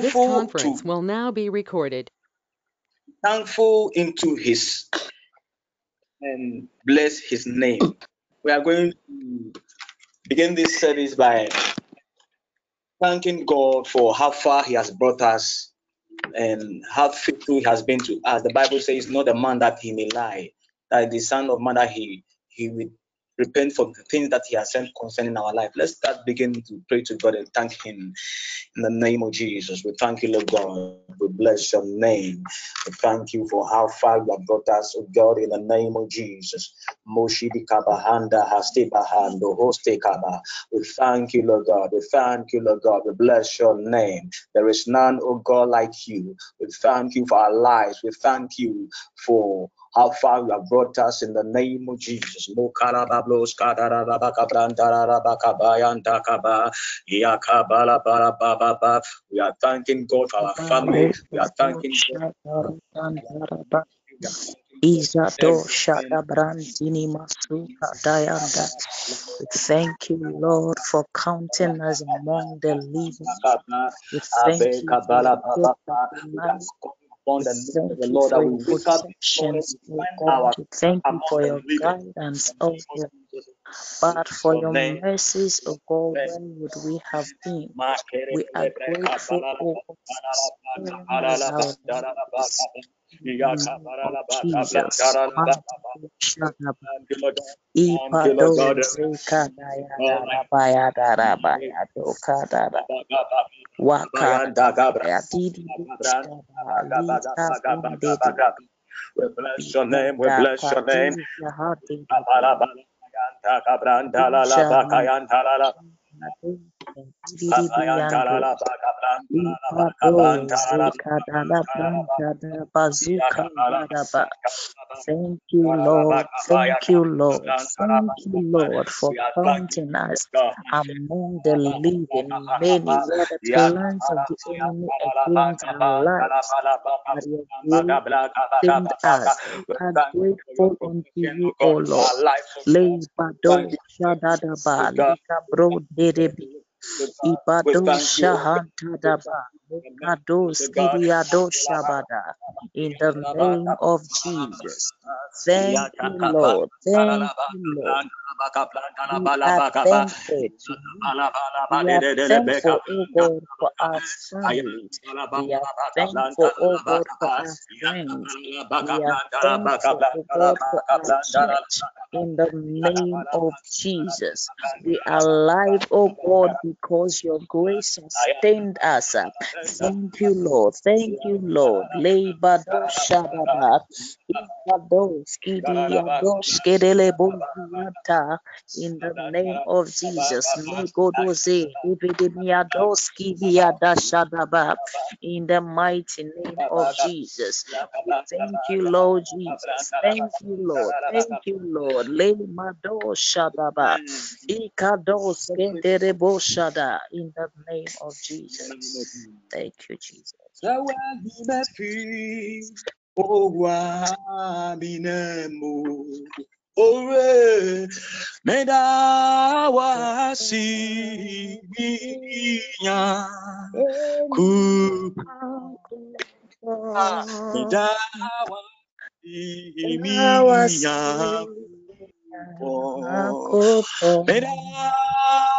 This conference will now be recorded. Thankful into His and bless His name. We are going to begin this service by thanking God for how far He has brought us and how faithful He has been to us. The Bible says, "Not a man that He may lie, that the Son of Man that He He will repent for the things that He has sent concerning our life. Let's start beginning to pray to God and thank Him in the name of Jesus. We thank you, Lord God. We bless your name. We thank you for how far you have brought us, oh God, in the name of Jesus. Moshidi Kabahanda Hastibahando Hoste Kaba. We thank you, Lord God. We thank you, Lord God. We bless your name. There is none, oh God, like you. We thank you for our lives. We thank you for how far you have brought us in the name of Jesus. We are thanking God for our family. We are thanking God. Izato Shada Brantini Masuka Dayanda. We thank you, Lord, for counting us among the living. We thank you for the gift of life. We thank you for your protections, oh God. Thank you for your guidance, oh. But for your mercies, O God, where would we have been? We are grateful, oh God, for sparing us our lives. In the name of Jesus. Ipado zeka daya dara baya dara baya doka dara waka daya didi We bless your name, we bless your name. Thank you, Lord. Thank you, Lord. Thank you, Lord, for counting us among the living. Many were the plans of the enemy against our lives, but grace sustained us. We are grateful unto you, O Lord. Lay Leibado shadadaba, likabro derebi. Ibado shahantadaba, likado skiriado shabada. In the name of Jesus. Thank you, Lord. Thank you, Lord. We are thankful to you. We are thankful, God, for our families. We are thankful, God, for our friends. We are thankful, God, for our church. In the name of Jesus, we are alive, oh God, because your grace sustained us. Thank you, Lord. Thank you, Lord. Leibado Shababa. In the name of Jesus. In the mighty name of Jesus. Thank you, Lord Jesus. Thank you, Lord. Thank you, Lord. Kenderebo Shada. In the name of Jesus. Thank you, Jesus. Ore meda wasi minya ku meda wasi minya meda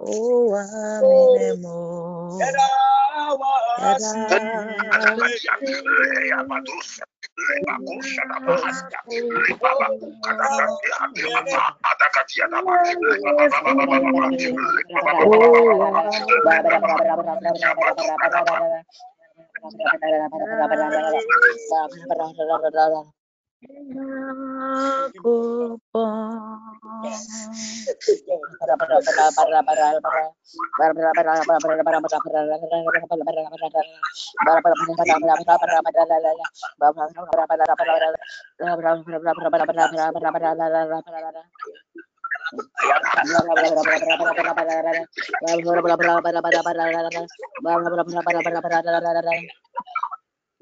Owaminemo. aku pom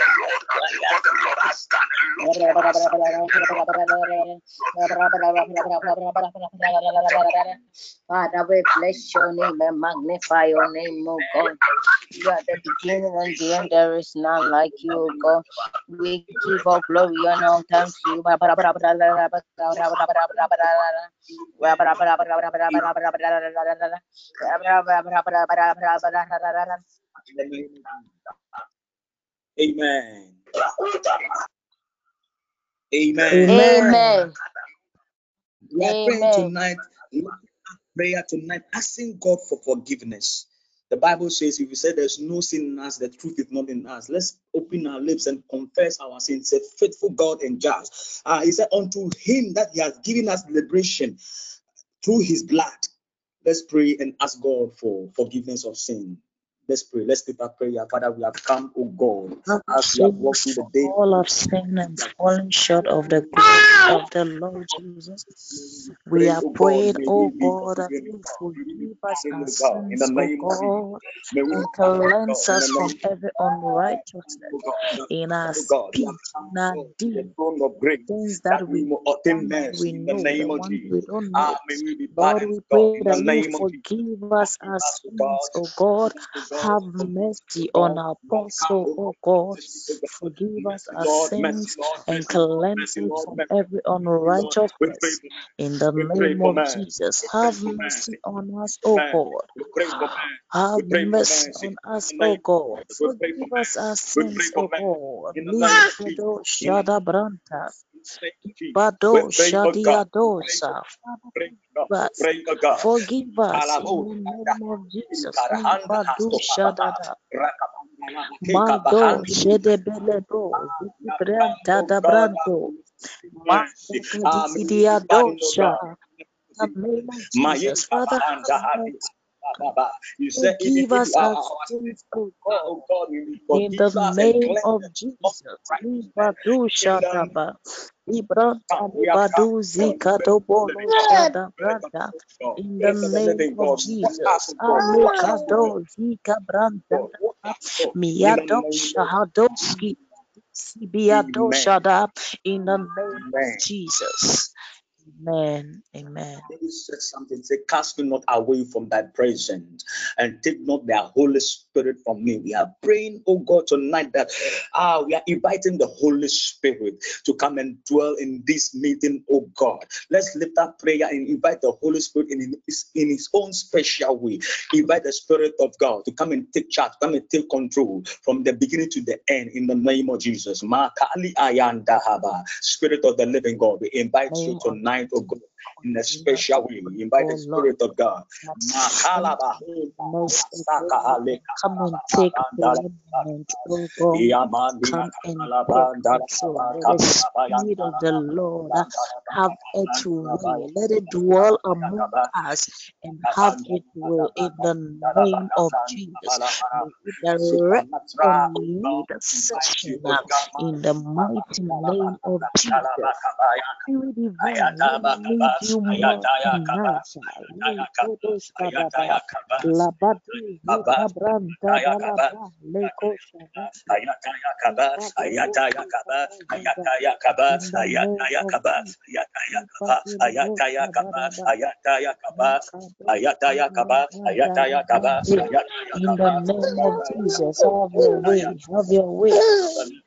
wasi Oh, aminemo. Father, we bless your name and magnify your name, O God. You are the beginning and the end. There is none like you, O God. We give all glory and all thanks to you. Amen. Amen. Amen. We are praying Amen. tonight, prayer tonight, asking God for forgiveness. The Bible says, if you say there's no sin in us, the truth is not in us. Let's open our lips and confess our sins. A faithful God and just. Uh, he said, unto him that he has given us liberation through his blood. Let's pray and ask God for forgiveness of sin. Let's pray. Let's take that prayer. Father, we have come, oh God, as we have walked through the day. All of sin and falling short of the glory of the Lord Jesus. We are oh praying, may oh God, that you forgive us our the God, in the sins, oh name of God, and cleanse us from every unrighteousness of God. We have in our come, oh God, we have speech, in our oh God, to the deeds, throne of grace things that we we will the obtain one that we mercy in the know, the we don't Ah, know. we Lord, we pray that you name of Jesus. forgive us our oh sins, O oh God, Have mercy on our apostle, O God, God. mercy, God. Forgive us our sins and cleanse us from every mercy, Lord. We pray unrighteousness. In the name of. Jesus, have mercy on us, O God. We pray for mercy. Have We pray for mercy on us, O God. Jesus. We pray for Forgive us our mercy. We pray sins, O. God. In the name of Jesus. Livedo In the shada branta. name of Jesus. Bado We pray for God. We pray for shadiadosa. Father, pray for God. forgive us. pray for God. Forgive us in the name of Jesus. Karahanda Libado hasto kababa. shadada. Mado bahandi shedebeledo. we have come, Zikibranta da God, that branto. we receive mercy. Manda may we be pardoned, kadidiadosha. God. In the name of Maye Jesus, Father, have kabahanda hadi mercy. kababa. You said even Forgive us our, sins, God. oh God, In the forgive us and name of Jesus, In the Shadaba, Libranta come, we have come. Libadu God, we pray for the Zikadobolo living God. Spirit of the Shadabranta. living God. In the Spirit of the name of God. Wash us, Jesus, God. Wash us, God. Amikado Zikabranta, God. Wash us, God. In the Miado name of Shahadoski, Sibiado Shada, in the name of Jesus. Amen. Amen. David said something, say, Cast me not away from thy presence and take not thy Holy Spirit from me. We are praying, oh God, tonight that ah, we are inviting the Holy Spirit to come and dwell in this meeting, oh God. Let's lift up prayer and invite the Holy Spirit in his, in his own special way. Invite the Spirit of God to come and take charge, come and take control from the beginning to the end in the name of Jesus. Spirit of the living God, we invite you tonight, oh God in a special way. We invite oh the Spirit of God. that Makala strength bahunda, mercy, saka God, aleka, come and take preeminent, oh God. Come and kabala take banda, control. Let the Spirit of the Lord have its way. Let it dwell among us and have its way in the name of Jesus. Direct and oh lead the invite you, session oh God, in the mighty name of Jesus. Spirit divine, uh, In the name of Jesus, have your way, have your way.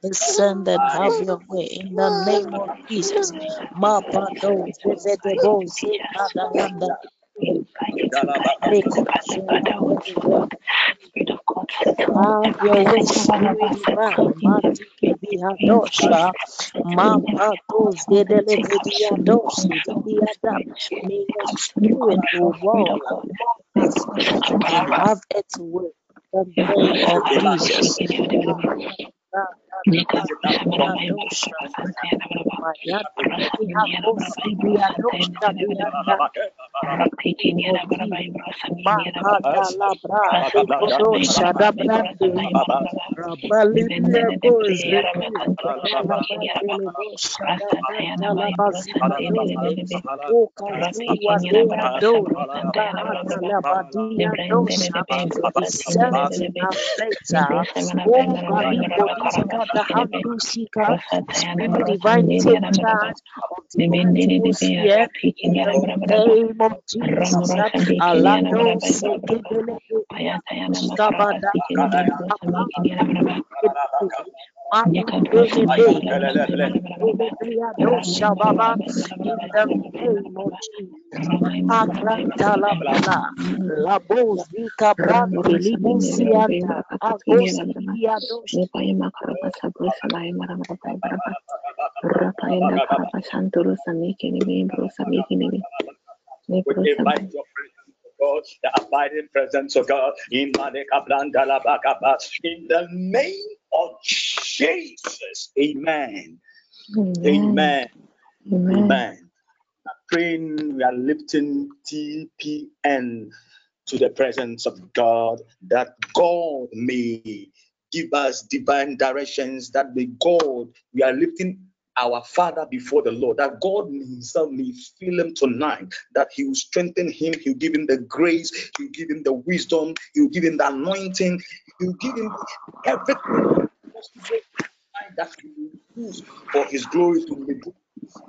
Descended, have your way. In the name of Jesus, Mapado Zezedebo Zekadayanda. Leko Shadaba. Spirit of God, Have your way, Spirit divine. Matiki bihadosha. Mapatos gedelevidiadosi didiada. May your spirit dwell among us and have its way. In the name of Jesus. Divine take charge of the atmosphere in the name of Jesus. Alado sekebele kabada in the name of Jesus. Akranta la bala, la bozika brante libusianta, agosi diadosh. Rapayanda Karapasanturu Samiki Nibi, Bro Samiki Nibi. We invite your God, the abiding presence of God, in in the name of Jesus. Amen. Amen. Amen. Amen. Praying, we are lifting TPN to the presence of God, that God may give us divine directions, that may God, we are lifting our Father before the Lord, that God Himself may fill him tonight, that He will strengthen him, He'll give him the grace, He'll give him the wisdom, He'll give him the anointing, He'll give him everything that He will use for His glory to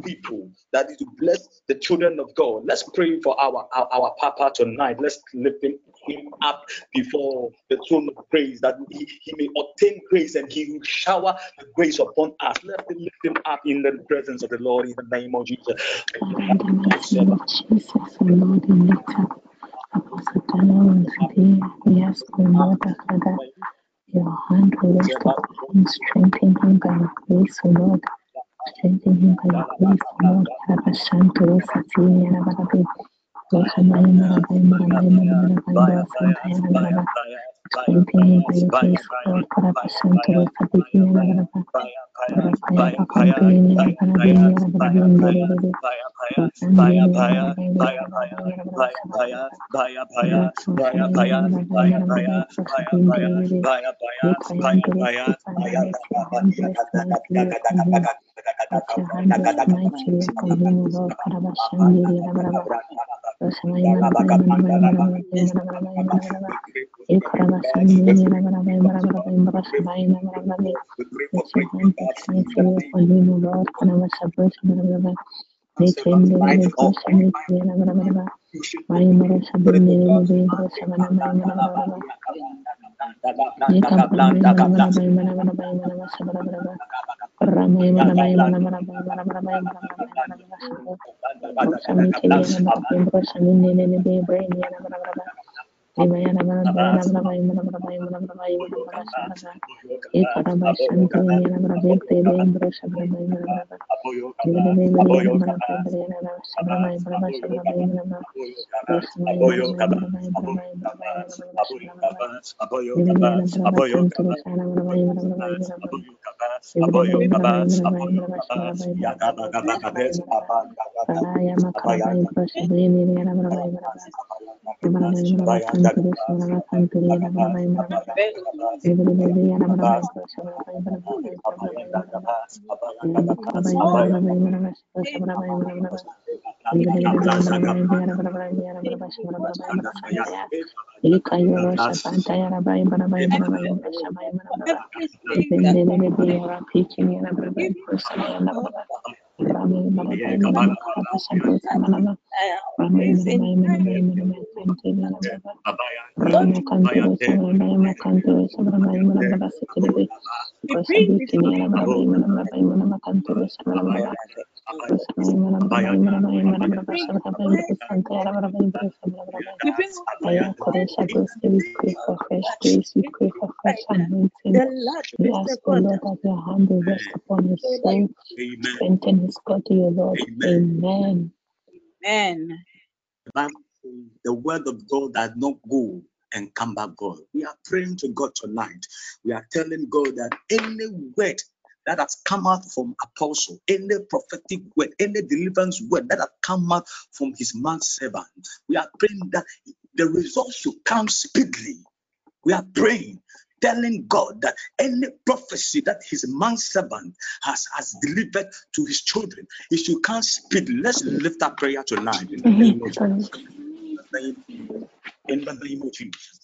people that is to bless the children of God. Let's pray for our, our, our Papa tonight. Let's lift him, him up before the throne of praise that he, he may obtain grace and he will shower the grace upon us. Let us lift him up in the presence of the Lord in the name of Jesus. The Jesus, Lord, we ask, O Lord, your hand will rest upon him, him by your grace, O Lord. Sentimiento de Cristo, Rabashanta, Sati, Rabarabi, Rahamai, Marabai, Marabai, Marabai, Marabai, Marabai, Marabai, Sibiri Bayeti Rakaraba Santere Kabiki Nagaraba Rakaya Kampiri Nagarabi Nagarabi Nagarabi एक upon him, O Lord. Karabashabos, Marabai. Nitende, Broske we pray for grace, we ask, Lord, that hand rest upon his his Lord. Amen. Amen. The word of God does not go and come back God. We are praying to God tonight. We are telling God that any word that has come out from apostle, any prophetic word, any deliverance word that has come out from his man servant, we are praying that the results should come speedily. We are praying telling God that any prophecy that his man servant has, has delivered to his children, he should come speed. Let's lift up prayer tonight in the name of Jesus. In the name of Jesus.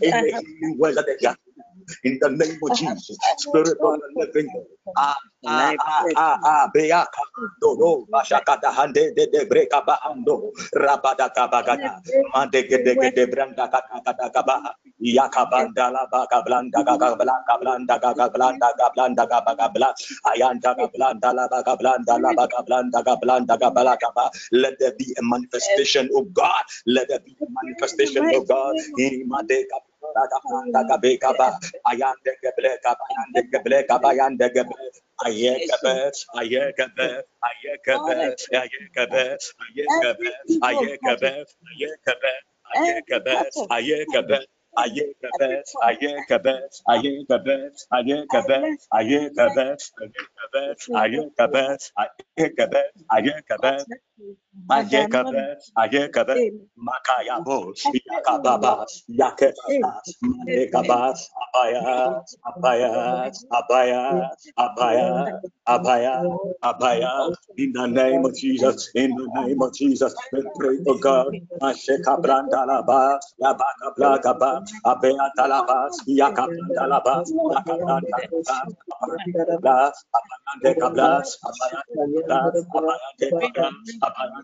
en, en de. In the name of Jesus, Spirit of the living God. Ah, ah, ah, ah, ah, beaka, do, do, bashakata hande de de breka ba ando, rabada kabagada, mande gede gede branda kata kata kaba, la baka blanda gaga blanda blanda gaga blanda gaga blanda gaga gaga bla, ayanda gaga blanda la baka blanda la baka blanda gaga blanda gaga bla kaba. Let there be a manifestation of God. Let there be a manifestation of God. In my day, Kaba, ayande geble kaba ayande geble kaba ayande geble ayekebe ayekebe ayekebe ayekebe ayekebe ayekebe ayekebe ayekebe ayekebe ayekebe ayekebe ayekebe ayekebe ayekebe ayekebe ayekebe ayekebe Abaya, Abaya, Abaya, Abaya, Abaya, Abaya, in the name of Jesus, in the name of Jesus, we pray to God, Ashekabrandalaba, Yabakablagaba, Abeatalaba, Yakabrandalaba, Yakabrandalaba, Abaya, Abaya, Abaya, Abaya,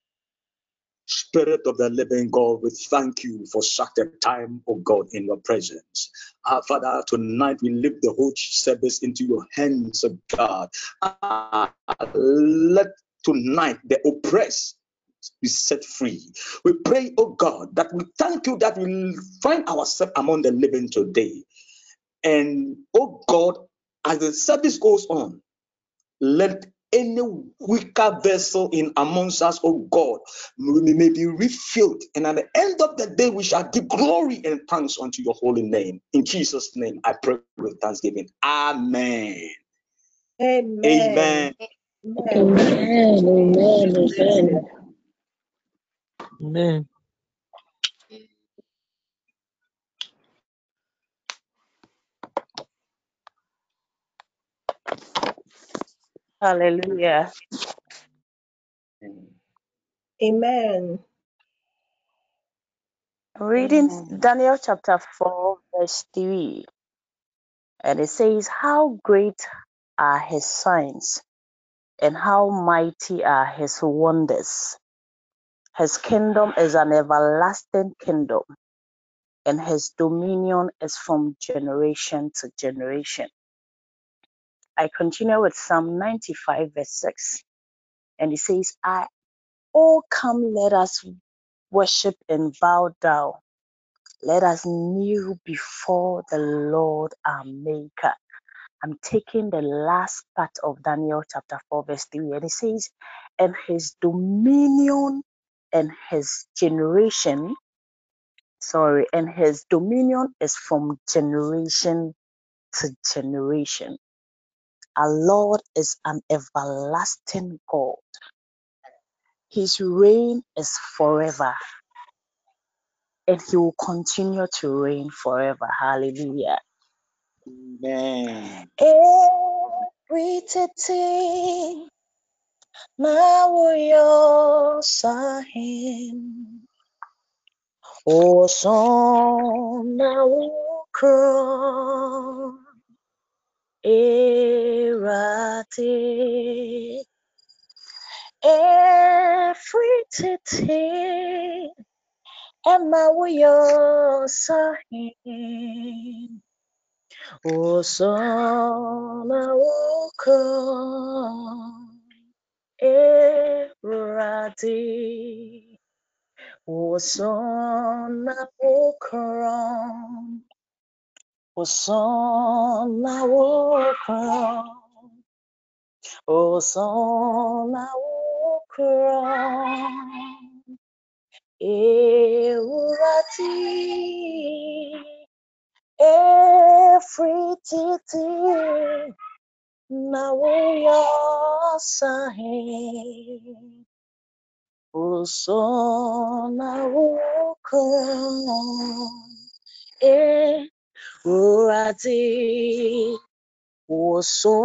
Spirit of the living God, we thank you for such a time, of God, in your presence. Our Father, tonight we lift the whole service into your hands, of God. Uh, let tonight the oppressed be set free. We pray, oh God, that we thank you that we find ourselves among the living today. And oh God, as the service goes on, let any weaker vessel in amongst us, oh God, may, may be refilled. And at the end of the day, we shall give glory and thanks unto your holy name. In Jesus' name, I pray with thanksgiving. Amen. Amen. Amen. Amen. Amen. Amen. Hallelujah. Amen. Reading Daniel chapter 4, verse 3. And it says, How great are his signs, and how mighty are his wonders. His kingdom is an everlasting kingdom, and his dominion is from generation to generation. I continue with Psalm 95, verse 6. And it says, I oh come let us worship and bow down. Let us kneel before the Lord our Maker. I'm taking the last part of Daniel chapter 4, verse 3, and it says, And his dominion and his generation, sorry, and his dominion is from generation to generation. Our Lord is an everlasting God. His reign is forever, and he will continue to reign forever. Hallelujah. Amen. Everything Mawoyo sahim Oson oh, na erate efritete ema wuyo sahin. Osona erate osona osona woko osona woko Ewurati efrititi na wuya sahe uso na wuko Ewurati uso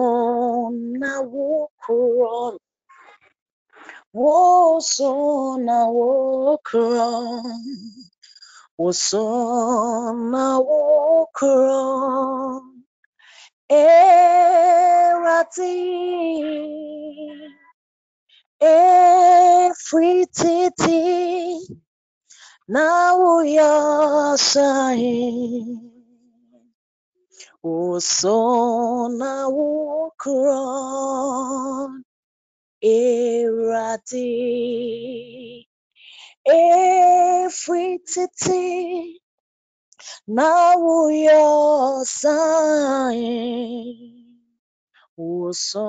na wuko uso na wuko Usona wokro erati efrititi na uyasahe Usona wokro erati efrititi na wuyo sae uso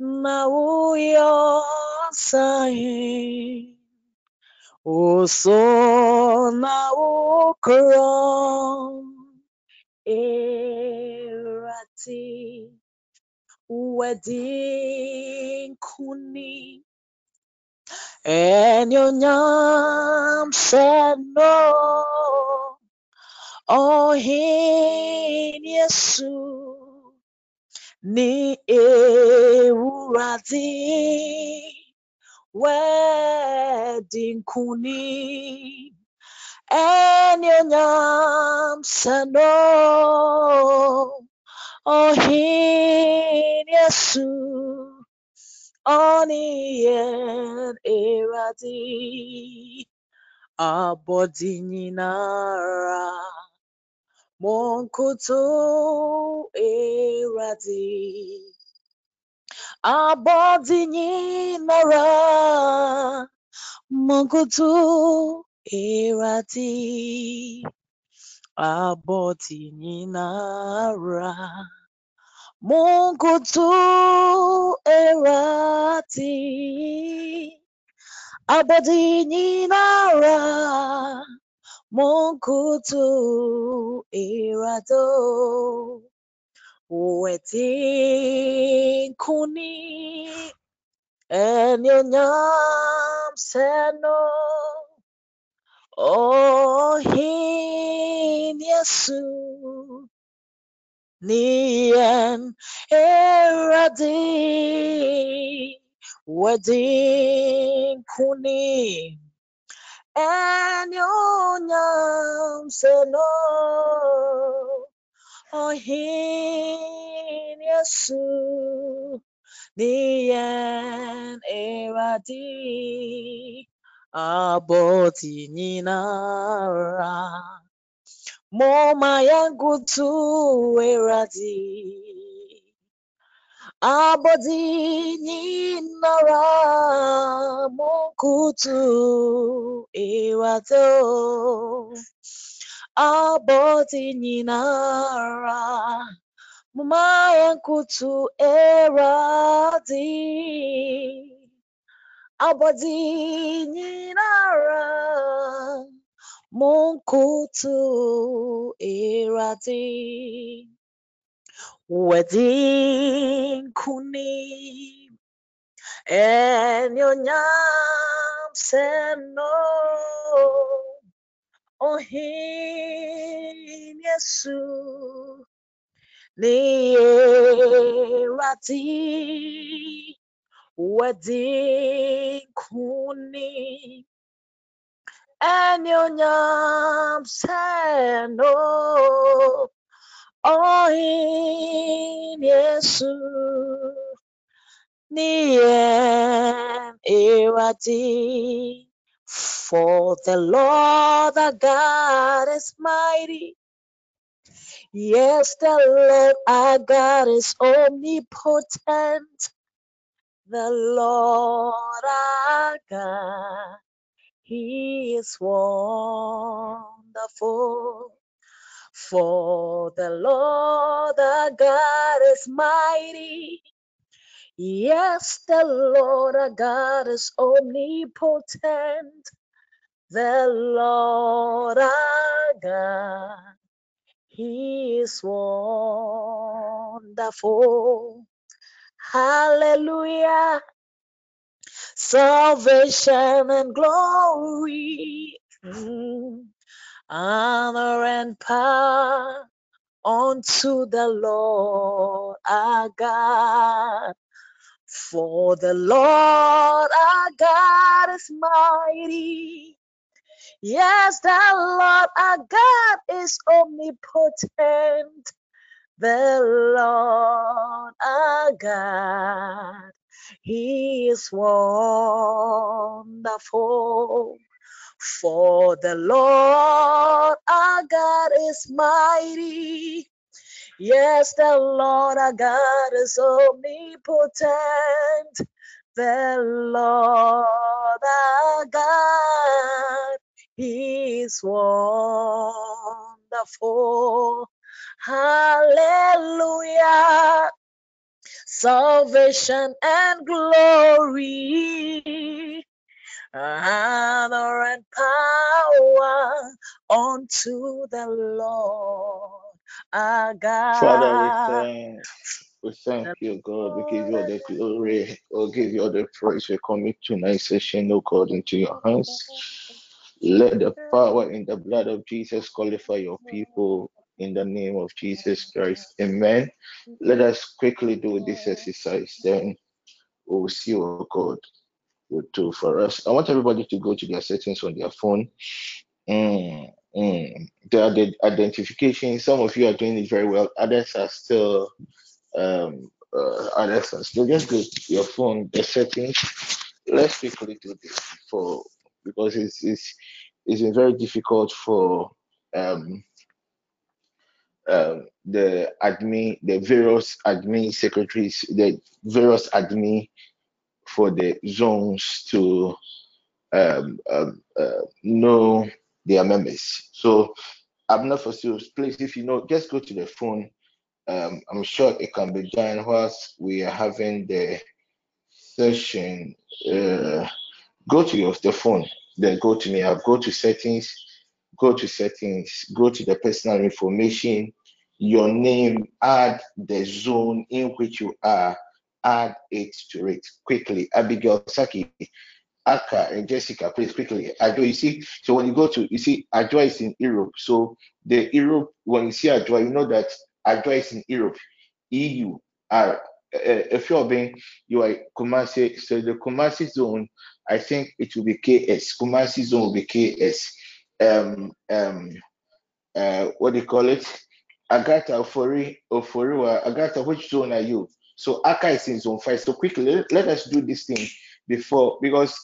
wukro uso na wukro Erati efrititi na uyo sahi oso na ukro erati wedding kuni enyonyam said no Ohin Yesu ni ewurade wedding kuni enyonyam sano Ohin Yesu oni yen erade monkutu eradi. Abọdị nyinara monkutu eradi. Abọdị nyinara monkutu eradi. Abọdị nyinara monkutu erado wetin kuni enyonyam seno. Ohin yesu nien eradi. Wetin kuni enyonyam seno ohin yesu nien eradi abọdị nyinara moma yangu tu eradi abọdị nyinara monkutu erado abọdị nyinara moma yangu tu eradi abọdị nyinara monkutu eradi Wedinkunim Enyonyam Seno Ohin Yesu Nierati Wedinkunim Enyonyam Seno Ohin Yesu Niem Erati. For the Lord the God is mighty. Yes, the Lord our God is omnipotent. The Lord our God, He is wonderful. For the Lord our God is mighty. Yes, the Lord our God is omnipotent. The Lord our God, He is wonderful. Hallelujah. Salvation and glory, mm, honor and power unto the Lord our God. For the Lord our God is mighty. Yes, the Lord our God is omnipotent. The Lord our God, He is wonderful. For the Lord our God is mighty. Yes, the Lord our God is omnipotent. The Lord our God is wonderful. Hallelujah. Salvation and glory, honor and power unto the Lord our Father, we God. thank, we thank you, God. We give you all the glory. We'll give you all the praise. We commit tonight's session, oh God, into your hands. Let the power in the blood of Jesus qualify your people in the name of Jesus Christ. Amen. Let us quickly do this exercise, then we'll see what God will do for us. I want everybody to go to their settings on their phone. Mm, mm. The identification, some of you are doing it very well, others are still um uh, others are still just go to your phone, the settings. Let's quickly do this for because it's it's it's been very difficult for um um the admin the various admin secretaries the various admin for the zones to um, um uh, know their members. So I'm not for sure. Please, if you know, just go to the phone. Um, I'm sure it can be done whilst we are having the session. Uh, go to your the phone, then go to me. I'll go to settings, go to settings, go to the personal information, your name, add the zone in which you are, add it to it quickly. Abigail Saki, Aka and Jessica, please quickly. Adjo, you see, so when you go to, you see, Adjo is in Europe. So the Europe, when you see Adjo, you know that Adjo is in Europe. EU are if you're being you are Kumasi, so the Kumasi zone, I think it will be KS. Kumasi zone will be KS. Um um uh what do you call it? Agata Ofori Oforiwa Agata, which zone are you? So Aka is in zone five. So quickly let, us do this thing before because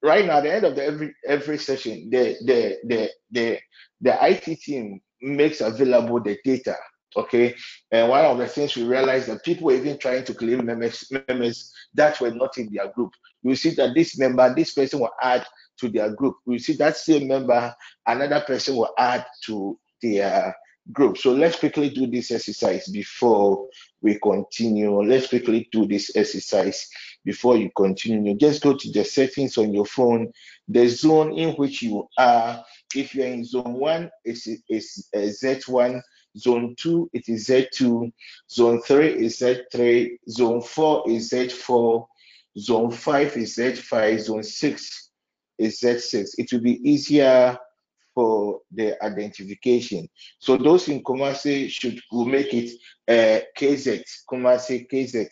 right now at the end of the every every session the the the the the IT team makes available the data okay? And one of the things we realized that people were even trying to claim members members that were not in their group. You see that this member this person will add to their group. You see that same member another person will add to their group so let's quickly do this exercise before we continue let's quickly do this exercise before you continue just go to the settings on your phone the zone in which you are if you're in zone one it is is z1 Zone 2, it is Z2. Zone 3 is Z3. Zone 4 is Z4. Zone 5 is Z5. Zone 6 is Z6. It will be easier for the identification. So those in Kumasi should will make it uh, KZ, Kumasi KZ.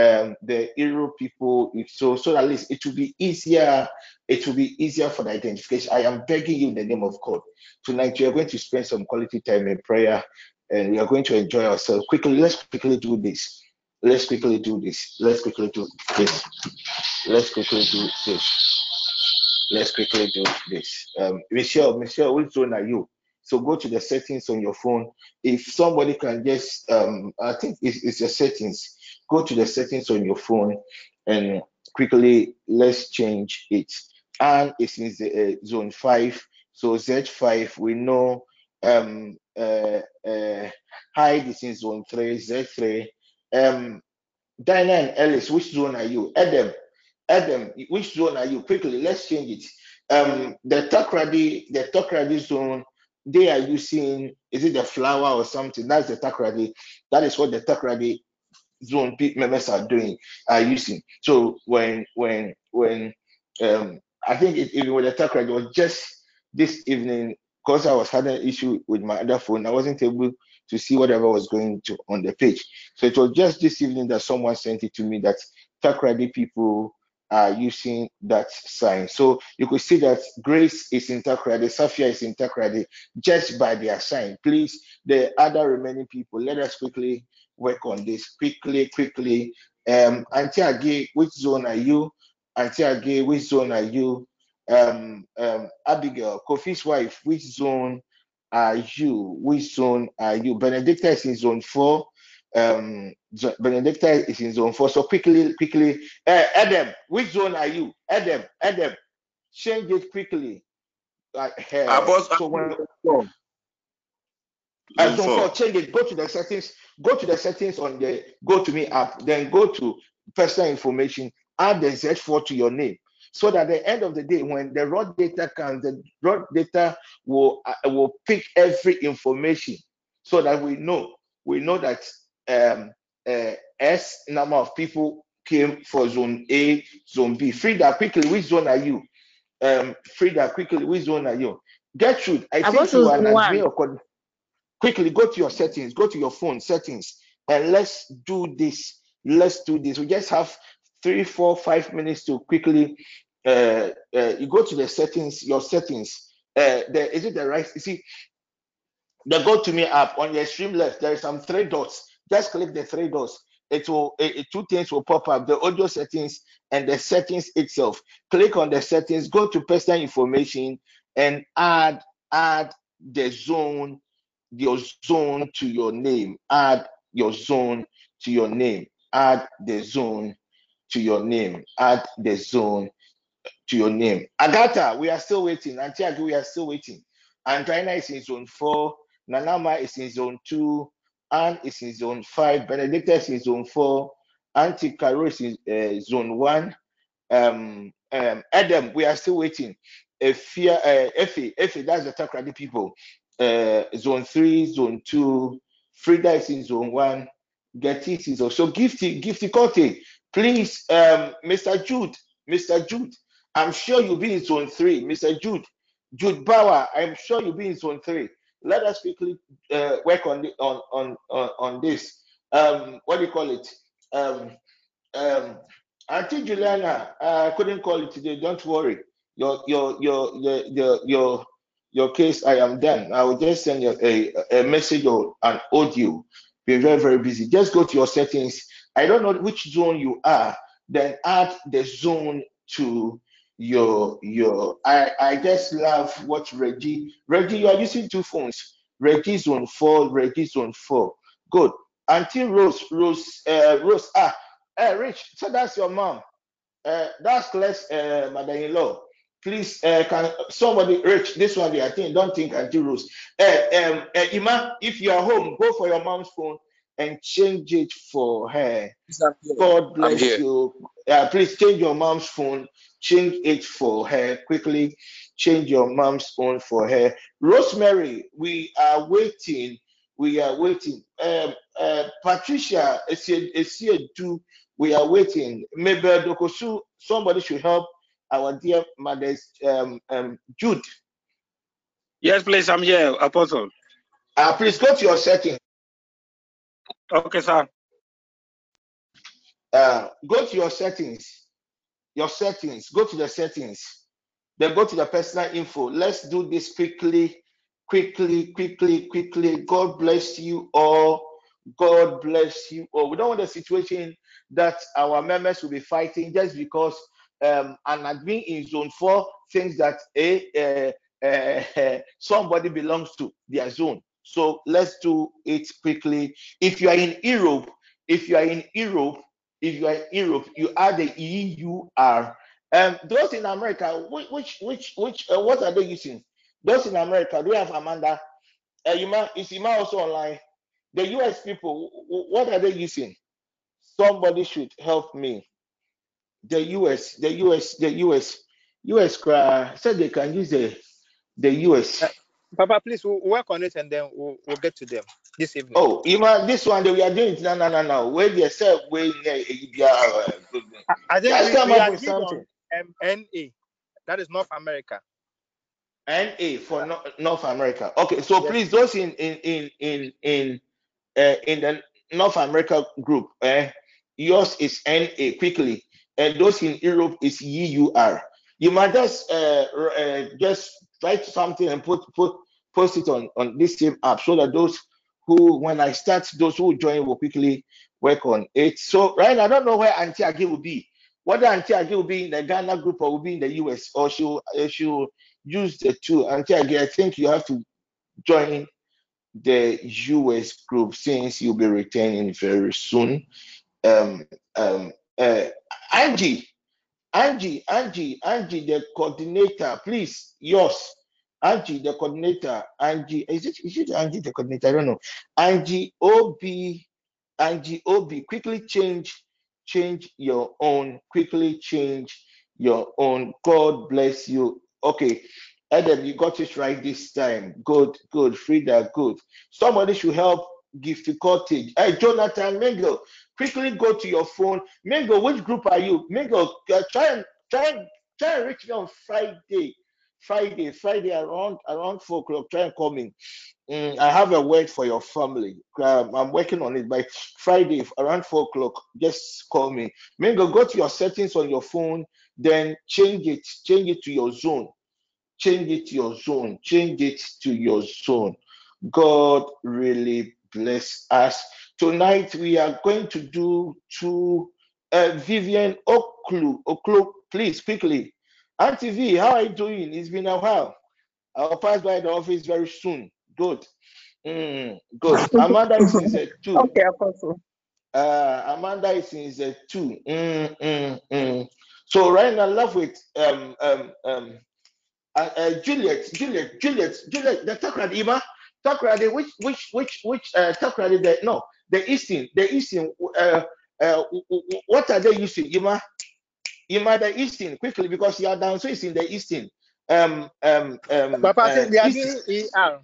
Um, the Euro people, so so at least it will be easier. It will be easier for the identification. I am begging you in the name of God. Tonight we are going to spend some quality time in prayer, and we are going to enjoy ourselves. Quickly, let's quickly do this. Let's quickly do this. Let's quickly do this. Let's quickly do this let's quickly do this. Um, Michelle, Michelle, which zone are you? So go to the settings on your phone. If somebody can just, um, I think it's, it's the settings. Go to the settings on your phone and quickly let's change it. And it's in the, uh, zone five. So Z5, we know um, uh, uh, hide is in zone three, Z3. Um, and Ellis, which zone are you? Adam, Adam, which zone are you? Quickly, let's change it. Um, the Takoradi, the Takoradi zone, they are using, is it the flower or something? That's the Takoradi. That is what the Takoradi zone members are doing, are using. So when, when, when, um, I think it, even with the Takoradi, it was just this evening, because I was having an issue with my other phone, I wasn't able to see whatever was going to on the page. So it was just this evening that someone sent it to me that Takoradi people are using that sign. So you could see that Grace is in Takoradi, Safia is in Takoradi just by their sign. Please, the other remaining people, let us quickly work on this. Quickly, quickly. Um, Auntie Age, which zone are you? Auntie Age, which zone are you? Um, um, Abigail, Kofi's wife, which zone are you? Which zone are you? Benedicta is in zone four um Benedicta is in zone four. So quickly, quickly, uh, Adam, which zone are you? Adam, Adam, change it quickly. Uh, uh, so when, zone uh, zone four, change it. Go to the settings. Go to the settings on the Go to Me app. Then go to personal information. Add the Z4 to your name. So that at the end of the day, when the raw data comes, the raw data will uh, will pick every information, so that we know we know that um, uh, S number of people came for zone A, zone B. Frida, quickly, which zone are you? Um, Frida, quickly, which zone are you? Gertrude, I, I think you are an Quickly, go to your settings, go to your phone settings, and let's do this. Let's do this. We just have three, four, five minutes to quickly. Uh, uh, you go to the settings, your settings. Uh, there is it the right? You see, the Go to Me app on the extreme left. There is some three dots just click the three dots. It will it, two things will pop up: the audio settings and the settings itself. Click on the settings, go to personal information, and add add the zone, your zone to your name. Add your zone to your name. Add the zone to your name. Add the zone to your name. Agata, we are still waiting. Antiago, we are still waiting. Andrina is in zone four. Nanama is in zone two. Anne is in zone five, Benedicta is in zone four, Auntie Caro is in uh, zone one. Um, um, Adam, we are still waiting. Efia, uh, Effie, Effie, that's the Takoradi people. Uh, zone three, zone two. Frida is in zone one. Getis is also Gifty, Gifty Kote. Please, um, Mr. Jude, Mr. Jude, I'm sure you'll be in zone three. Mr. Jude, Jude Bauer, I'm sure you'll be in zone three let us quickly uh, work on, the, on on on on this. Um, what do you call it? Um, um, Auntie Juliana, I couldn't call it today. Don't worry. Your your your your your your, your case. I am done. I will just send you a, a message or an audio. Be very very busy. Just go to your settings. I don't know which zone you are. Then add the zone to your your I I just love what Reggie Reggie you are using two phones. Reggie zone four Reggie zone four. Good. Auntie Rose Rose uh, Rose ah uh, Rich so that's your mom. Uh, that's less uh, mother-in-law. Please uh, can somebody Rich this one I think don't think Auntie Rose. Uh, um, uh, Ima if you are home go for your mom's phone and change it for her. God bless you. Uh, please change your mom's phone change it for her quickly. Change your mom's phone for her. Rosemary, we are waiting. we are waiting. Um, uh, Patricia Esiedu, we are waiting. Maybe Dokosu, somebody should help our dear mothers, um, um, Jude. Yes, please, I'm here, Apostle. Uh, please go to your setting. Okay, sir. Uh, go to your settings. Your settings. Go to the settings. Then go to the personal info. Let's do this quickly, quickly, quickly, quickly. God bless you all. God bless you all. We don't want a situation that our members will be fighting just because um, an admin in zone four thinks that a, uh, uh, somebody belongs to their zone. So let's do it quickly. If you are in Europe, if you are in Europe, if you are in Europe, you add the EUR. Um, those in America, which which which, uh, what are they using? Those in America, do we have Amanda? Uh, Ima, is Ima also online? The US people, what are they using? Somebody should help me. The US, the US, the US, US said they can use the the US. Papa, please we'll work on it and then we'll, we'll get to them this evening. Oh, Ima, this one that we are doing it no, no, no, no. Where they say where I, I think Just we, come we up with something. Um, NA, that is North America. NA for no, North America. Okay, so yes. please, those in in in in in uh, in the North America group, eh, yours is NA quickly, and those in Europe is EUR. You might just uh, uh, just write something and put put post it on on this same app so that those who when I start those who join will quickly work on it. So right I don't know where Auntie Agi will be. Whether Auntie Agi will be in the Ghana group or will be in the US or she'll she'll use the two. Auntie Agi, I think you have to join the US group since you'll be returning very soon. Um, um, uh, Angie, Angie, Angie, Angie, the coordinator, please, yours. Angie, the coordinator. Angie, is it is it Angie the coordinator? I don't know. Angie OB, Angie OB, quickly change, change your own. Quickly change your own. God bless you. Okay, Adam, you got it right this time. Good, good. Frida, good. Somebody should help Gift the Cottage. Hey, Jonathan Mingo, quickly go to your phone. Mingo, which group are you? Mingo, uh, try and try and try and reach me on Friday. Friday, Friday around around four o'clock. Try and call me. Mm, I have a word for your family. Um, I'm working on it. By Friday around four o'clock, just call me. Mingo, go to your settings on your phone, then change it, change it to your zone change it to your zone, change it to your zone. God really bless us. Tonight we are going to do to uh, Vivian Oklu. Oklu, please quickly. Auntie V, how are you doing? It's been a while. I'll pass by the office very soon. Good. Mm, good. Amanda is in Z two. Okay, Apostle. Uh, Amanda is in Z two. Mm, mm, mm. So right now, love with um um um uh, uh, Juliet, Juliet, Juliet, Juliet, the Takrad Ima, Takrad, which, which, which, which, uh, Takrad, the, no, the Eastern, the Eastern, uh, uh, what are they using? Ima, Ima, the Eastern, quickly, because you are down, so it's in the Eastern. Um, um, um, Papa, uh, they are doing ER.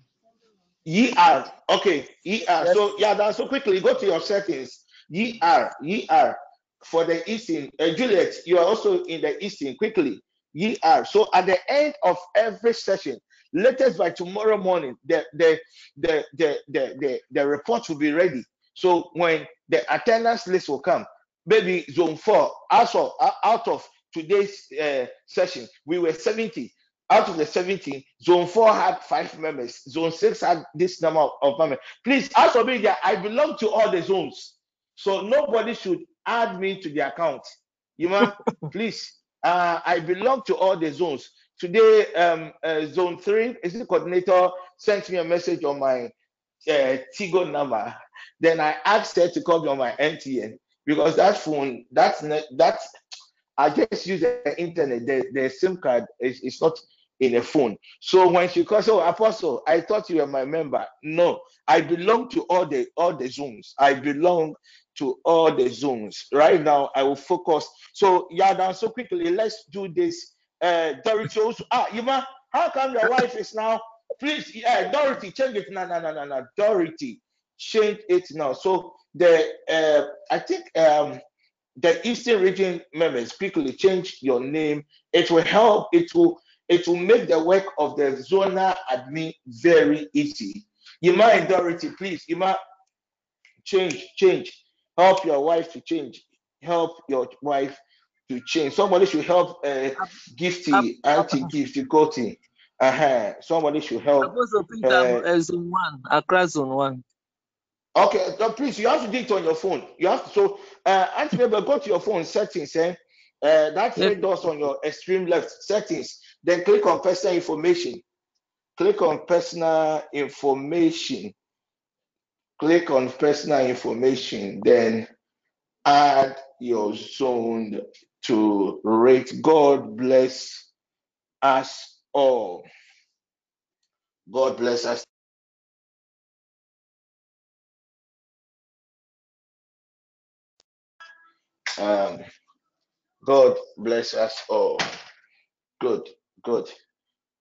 ER, okay, ER. Yes. So, yeah, down, so quickly, go to your settings. ER, ER, for the Eastern. Uh, Juliet, you are also in the Eastern, quickly ye are. So at the end of every session, latest by tomorrow morning, the the the the the the, the report will be ready. So when the attendance list will come, maybe zone four, also out of today's uh, session, we were 70. Out of the 70, zone four had five members, zone six had this number of, of members. Please, also be there, I belong to all the zones. So nobody should add me to the account. You know, please uh, I belong to all the zones. Today, um, uh, zone three, is the coordinator sent me a message on my uh, Tigo number. Then I asked her to call me on my MTN because that phone, that's that's I just use the internet. The, the SIM card is, is not in a phone. So when she calls, oh Apostle, I thought you were my member. No, I belong to all the all the zones. I belong to all the zones. Right now, I will focus. So, Yadan, so quickly, let's do this. Uh, Doritos. Ah, Yuma, how come your wife is now please, yeah, Dorothy, change it. No, no, no, no, no. Dorothy, change it now. So the uh, I think um the Eastern region members quickly change your name. It will help. It will it will make the work of the zonal admin very easy. Yima and Dorothy, please, Yima, change, change. Help your wife to change. Help your wife to change. Somebody should help uh, Gifty, Auntie Gifty, Goti. Uh-huh. Somebody should help. Apostle Peter, uh, zone one, across zone one. Okay, please, you have to do it on your phone. You have to, so, uh, Auntie Mabel, go to your phone settings, eh? Uh, that three dots on your extreme left settings. Then click on personal information. Click on personal information. Click on personal information. Then add your zone to rate. God bless us all. God bless us. Um, God bless us all. Good, good,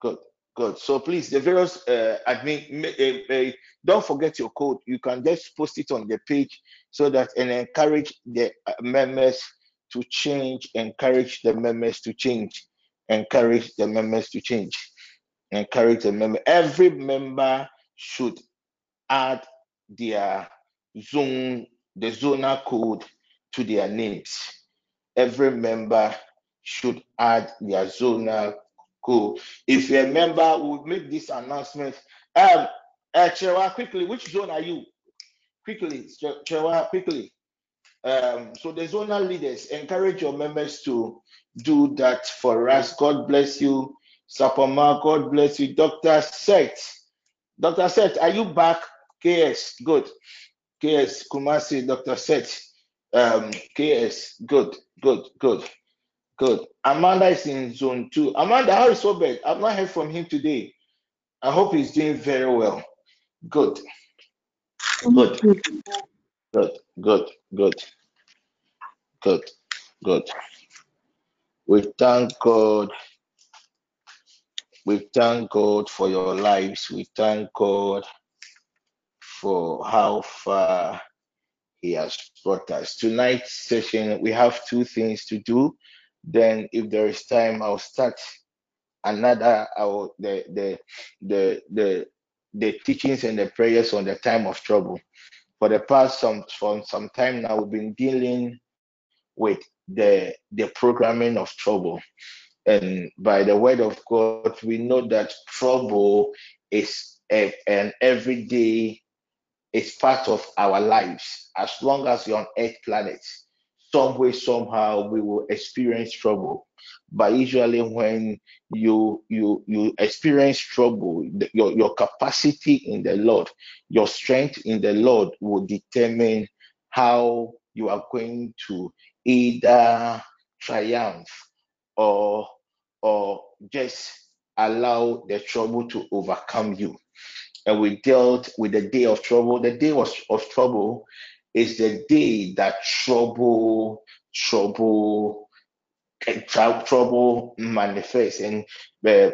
good, good. So please, the various uh, admin, uh, uh, don't forget your code. You can just post it on the page so that and encourage the uh, members to change. Encourage the members to change. Encourage the members to change. Encourage the member. Every member should add their zone, the zonal code to their names. Every member should add their zonal code. If you're a member, we'll make this announcement. Um, uh, Chewa, quickly, which zone are you? Quickly, Chewa, quickly. Um, so the zonal leaders encourage your members to do that for us. God bless you, Sapama. God bless you, Dr. Seth. Dr. Seth, are you back? KS, good. KS Kumasi, Dr. Seth. Um, KS, good, good, good, good. Amanda is in zone two. Amanda, how is Obed? I've not heard from him today. I hope he's doing very well. Good. Good. Good. Good. Good. Good. Good. We thank God. We thank God for your lives. We thank God for how far Brought us. Tonight's session, we have two things to do. Then, if there is time, I'll start another. I'll, the the the the the teachings and the prayers on the time of trouble. For the past some from some time now, we've been dealing with the the programming of trouble. And by the word of God, we know that trouble is a, an everyday, it's part of our lives. As long as you're on Earth planet, some way, somehow, we will experience trouble. But usually, when you you you experience trouble, your your capacity in the Lord, your strength in the Lord will determine how you are going to either triumph or or just allow the trouble to overcome you. And we dealt with the day of trouble. The day of, of trouble is the day that trouble, trouble, trouble manifests. And uh,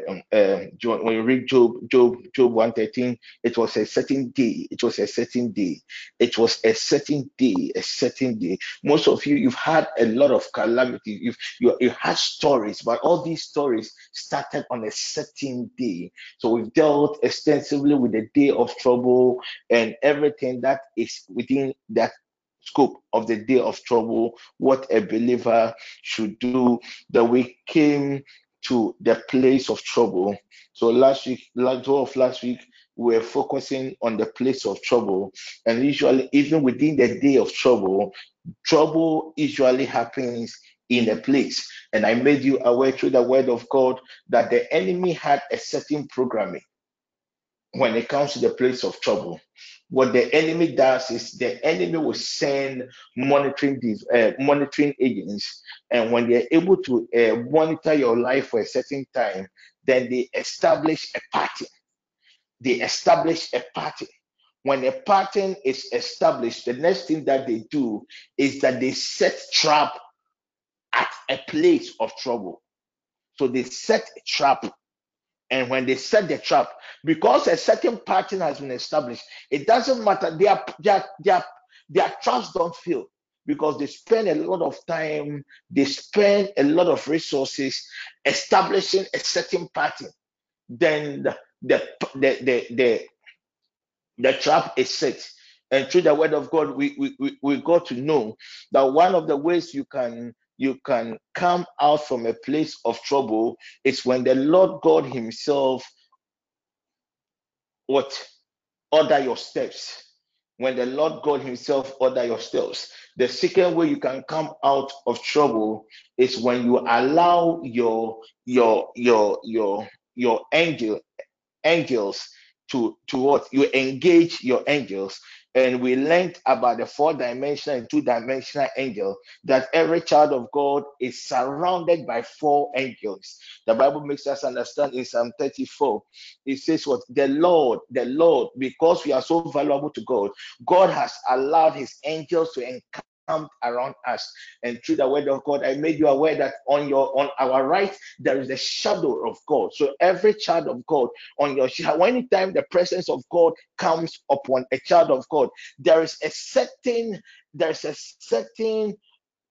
when you read Job, Job, Job 113, it was a certain day. It was a certain day. It was a certain day, a certain day. Most of you, you've had a lot of calamity. You've you, you had stories, but all these stories started on a certain day. So we've dealt extensively with the day of trouble and everything that is within that scope of the day of trouble, what a believer should do. That we came to the place of trouble. So last week, last of last week, we were focusing on the place of trouble. And usually, even within the day of trouble, trouble usually happens in a place. And I made you aware through the word of God that the enemy had a certain programming when it comes to the place of trouble. What the enemy does is the enemy will send monitoring these uh, monitoring agents. And when they're able to uh, monitor your life for a certain time then they establish a pattern. They establish a pattern. When a pattern is established the next thing that they do is that they set trap at a place of trouble. So they set a trap and when they set the trap because a certain pattern has been established, it doesn't matter. Their their their their trust don't fail because they spend a lot of time, they spend a lot of resources establishing a certain pattern. Then the the the the, the, the trap is set. And through the word of God, we, we, we, we got to know that one of the ways you can you can come out from a place of trouble is when the Lord God Himself what order your steps. When the Lord God Himself order your steps. The second way you can come out of trouble is when you allow your your your your your angel angels to to what you engage your angels and we learned about the four dimensional and two dimensional angel that every child of God is surrounded by four angels. The Bible makes us understand in Psalm 34. It says, What the Lord, the Lord, because we are so valuable to God, God has allowed his angels to encounter around us. And through the word of God, I made you aware that on your on our right there is the shadow of God. So every child of God on your anytime the presence of God comes upon a child of God, there is a certain there's a certain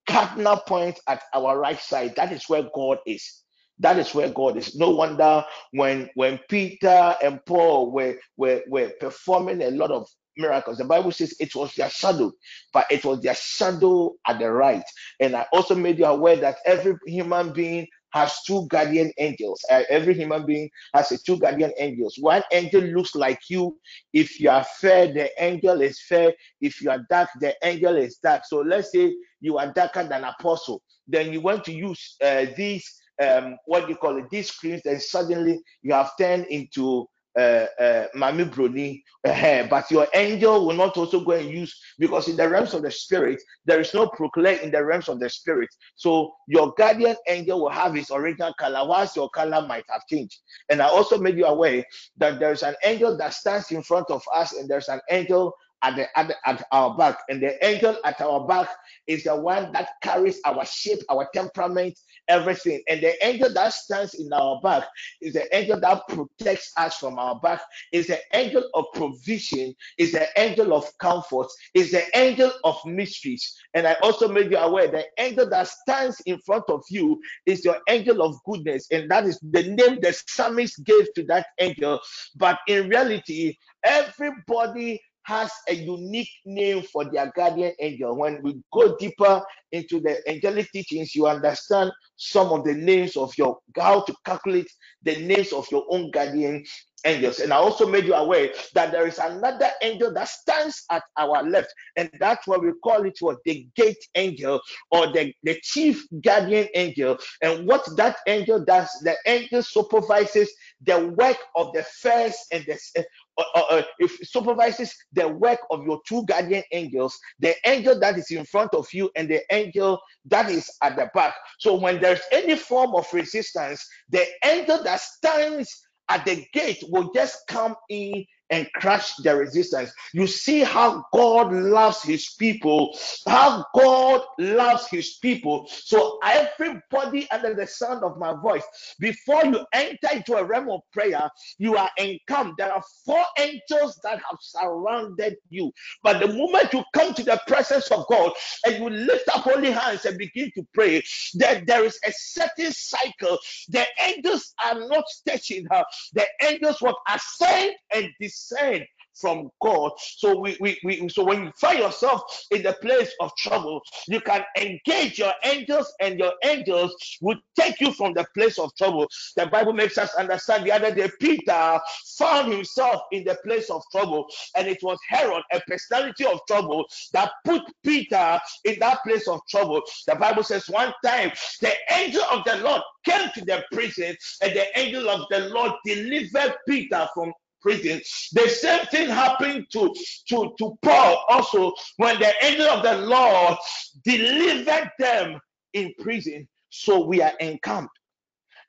cardinal point at our right side. That is where God is. That is where God is. No wonder when when Peter and Paul were were, were performing a lot of miracles. The Bible says it was their shadow, but it was their shadow at the right. And I also made you aware that every human being has two guardian angels. Uh, every human being has a two guardian angels. One angel looks like you. If you are fair, the angel is fair. If you are dark, the angel is dark. So let's say you are darker than apostle. Then you want to use uh, these um, what do you call it? These screens, and suddenly you have turned into uh, uh, Mami Bruni, uh, but your angel will not also go and use because in the realms of the spirit there is no proclaim in the realms of the spirit. So your guardian angel will have his original color, whilst your color might have changed. And I also made you aware that there is an angel that stands in front of us, and there's an angel at the, at, at our back, and the angel at our back is the one that carries our shape, our temperament, everything. And the angel that stands in our back is the angel that protects us from our back, is the angel of provision, is the angel of comfort, is the angel of mysteries. And I also made you aware the angel that stands in front of you is your angel of goodness, and that is the name the psalmist gave to that angel. But in reality, everybody has a unique name for their guardian angel. When we go deeper into the angelic teachings, you understand some of the names of your how to calculate the names of your own guardian angels. And I also made you aware that there is another angel that stands at our left, and that's what we call it what the gate angel or the, the chief guardian angel. And what that angel does, the angel supervises the work of the first and the uh, uh, uh, if supervises the work of your two guardian angels, the angel that is in front of you and the angel that is at the back. So when there's any form of resistance, the angel that stands at the gate will just come in and crush their resistance. You see how God loves his people, how God loves his people. So, everybody under the sound of my voice, before you enter into a realm of prayer, you are encamped. There are four angels that have surrounded you. But the moment you come to the presence of God and you lift up holy hands and begin to pray, that there is a certain cycle. The angels are not stationed. The angels will ascend and descend descend from God. So we, we, we so when you find yourself in the place of trouble, you can engage your angels, and your angels will take you from the place of trouble. The Bible makes us understand the other day Peter found himself in the place of trouble, and it was Herod, a personality of trouble, that put Peter in that place of trouble. The Bible says one time the angel of the Lord came to the prison, and the angel of the Lord delivered Peter from prison. The same thing happened to, to, to Paul also when the angel of the Lord delivered them in prison. So we are encamped.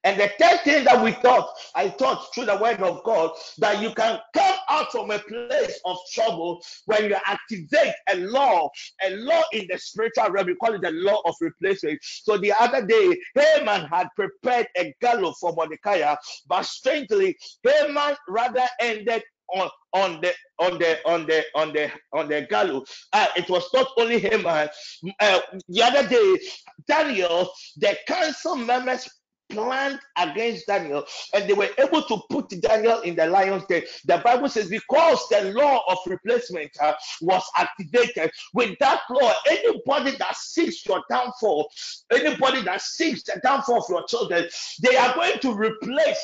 And the third thing that we thought, I thought through the word of God, that you can come out from a place of trouble when you activate a law, a law in the spiritual realm. We call it the law of replacement. So the other day, Haman had prepared a gallows for Mordecai, but strangely, Haman rather ended on, on the on the on the on the on the gallows. Uh, it was not only him. Uh, uh, the other day, Daniel, the council members planned against Daniel and they were able to put Daniel in the lion's den. The Bible says, because the law of replacement uh, was activated, with that law, anybody that seeks your downfall, anybody that seeks the downfall of your children, they are going to replace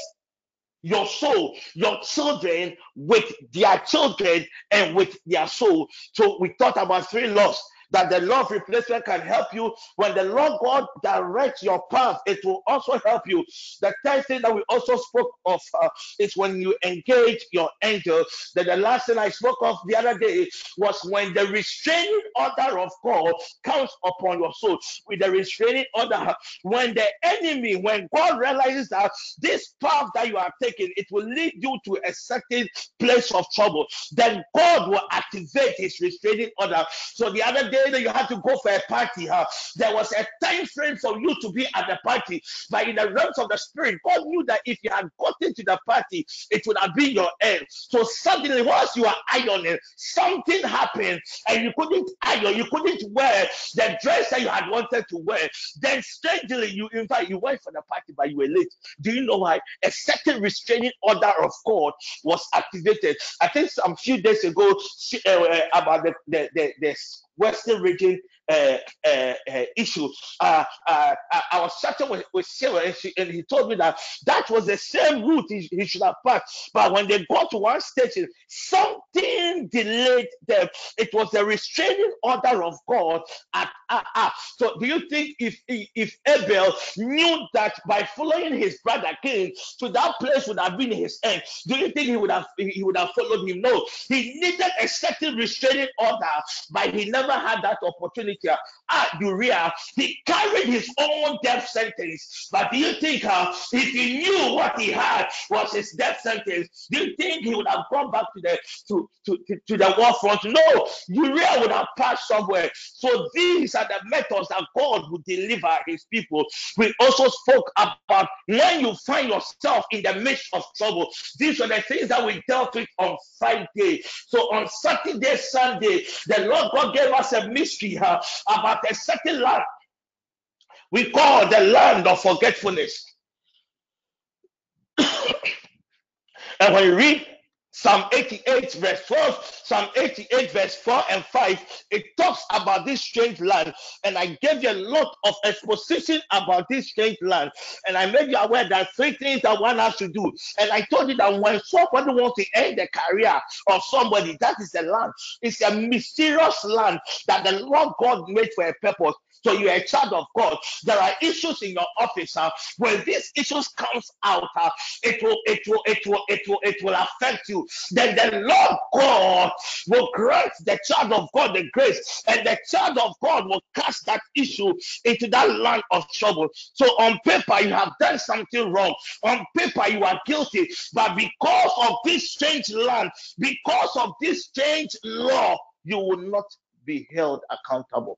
your soul, your children with their children and with their soul. So we thought about three laws that the law of replacement can help you. When the Lord God directs your path, it will also help you. The third thing that we also spoke of uh, is when you engage your angel. That the last thing I spoke of the other day was when the restraining order of God comes upon your soul. With the restraining order, when the enemy, when God realizes that this path that you are taking, it will lead you to a certain place of trouble, then God will activate his restraining order. So the other day, day that you had to go for a party, huh? there was a time frame for you to be at the party. But in the realms of the spirit, God knew that if you had gotten to the party, it would have been your end. So suddenly, once you are ironing, something happened and you couldn't iron, you couldn't wear the dress that you had wanted to wear. Then strangely, you in fact you went for the party, but you were late. Do you know why? A certain restraining order of God was activated. I think some few days ago uh, about the the, the, the Western region uh, uh, issue. Uh, uh, uh, I was chatting with, with Sarah and, she, and, he told me that that was the same route he, he, should have passed. But when they got to one station, something delayed them. It was the restraining order of God. At, so, do you think if if Abel knew that by following his brother Cain to that place would have been his end, do you think he would have he would have followed him? No, he needed a certain restraining order, but he never had that opportunity at Uriah, he carried his own death sentence. But do you think uh, if he knew what he had was his death sentence, do you think he would have gone back to the to, to, to, to the war front? No, Uriah would have passed somewhere. So these are the methods that God would deliver his people. We also spoke about when you find yourself in the midst of trouble. These are the things that we dealt with on Friday. So on Saturday, Sunday, the Lord God gave us a mystery. Uh, about a certain land we call the land of forgetfulness. and when you read Psalm 88, verse 12, Psalm 88, verse 4 and 5, it talks about this strange land. And I gave you a lot of exposition about this strange land. And I made you aware that three things that one has to do. And I told you that when somebody wants to end the career of somebody, that is the land. It's a mysterious land that the Lord God made for a purpose. So you're a child of God. There are issues in your office. Uh, when these issues comes out, uh, it will, it will, it will, it will, it will affect you. Then the Lord God will grant the child of God the grace, and the child of God will cast that issue into that land of trouble. So on paper you have done something wrong. On paper you are guilty, but because of this strange land, because of this strange law, you will not be held accountable.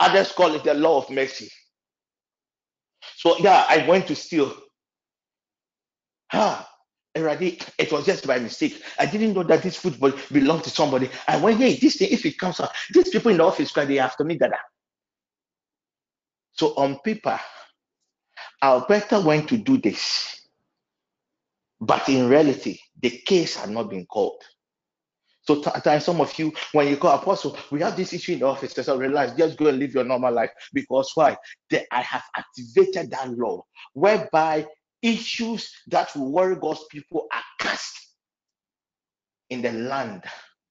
Others call it the law of mercy. So yeah, I went to steal. Ah, already it was just by mistake. I didn't know that this football belonged to somebody. I went, hey, this thing, if it comes out, these people in the office cry, they after me, dada. So on paper, Alberta went to do this. But in reality, the case had not been called. So some of you, when you call apostle, we have this issue in the office. So realize, just go and live your normal life. Because why? That I have activated that law whereby issues that will worry God's people are cast in the land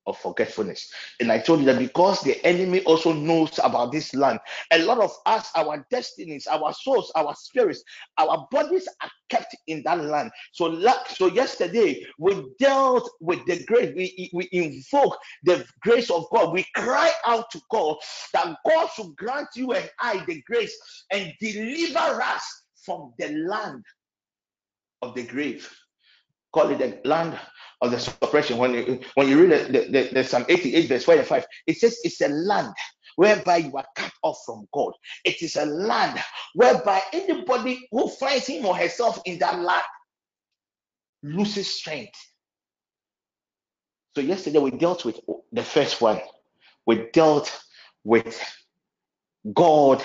of forgetfulness. And I told you that because the enemy also knows about this land, a lot of us, our destinies, our souls, our spirits, our bodies are kept in that land. So, so yesterday we dealt with the grace, we, we invoke the grace of God. We cry out to God that God should grant you and I the grace and deliver us from the land of the grave. Call it the land of the suppression. When you when you read the, the, the Psalm 88, verse 4 and 5, it says it's a land whereby you are cut off from God. It is a land whereby anybody who finds him or herself in that land loses strength. So yesterday we dealt with the first one. We dealt with God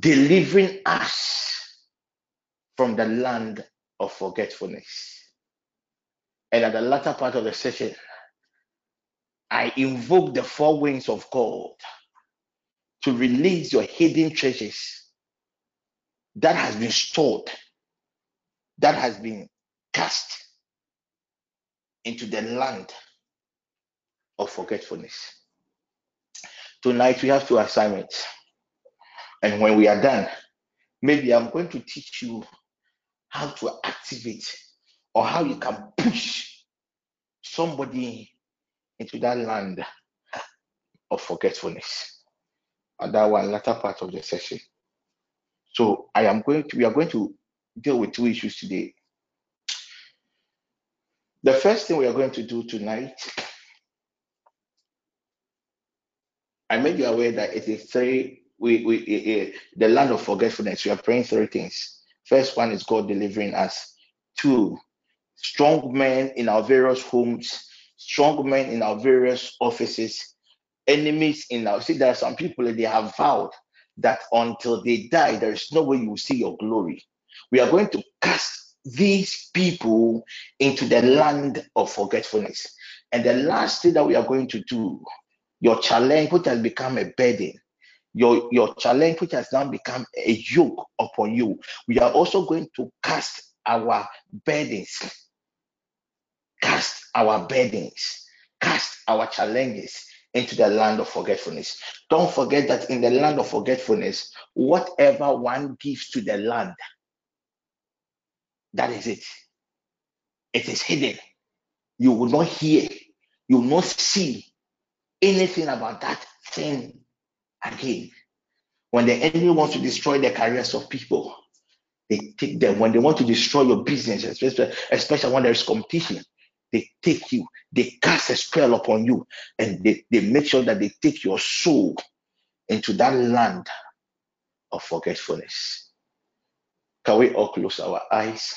delivering us from the land of forgetfulness. And at the latter part of the session, I invoke the four winds of God to release your hidden treasures that has been stored, that has been cast into the land of forgetfulness. Tonight we have two assignments. And when we are done, maybe I'm going to teach you how to activate or how you can push somebody into that land of forgetfulness. And that one latter part of the session. So I am going to we are going to deal with two issues today. The first thing we are going to do tonight, I made you aware that it is three we we uh, uh, the land of forgetfulness. We are praying three things. First one is God delivering us. Two, strong men in our various homes, strong men in our various offices, enemies in our see there are some people they have vowed that until they die there is no way you will see your glory we are going to cast these people into the land of forgetfulness and the last thing that we are going to do your challenge which has become a burden your your challenge which has now become a yoke upon you we are also going to cast our burdens cast our burdens, cast our challenges into the land of forgetfulness. Don't forget that in the land of forgetfulness, whatever one gives to the land, that is it. It is hidden. You will not hear, you will not see anything about that thing again. When the enemy wants to destroy the careers of people, they take them. When they want to destroy your business, especially, especially when there is competition, they take you, they cast a spell upon you, and they, they make sure that they take your soul into that land of forgetfulness. Can we all close our eyes?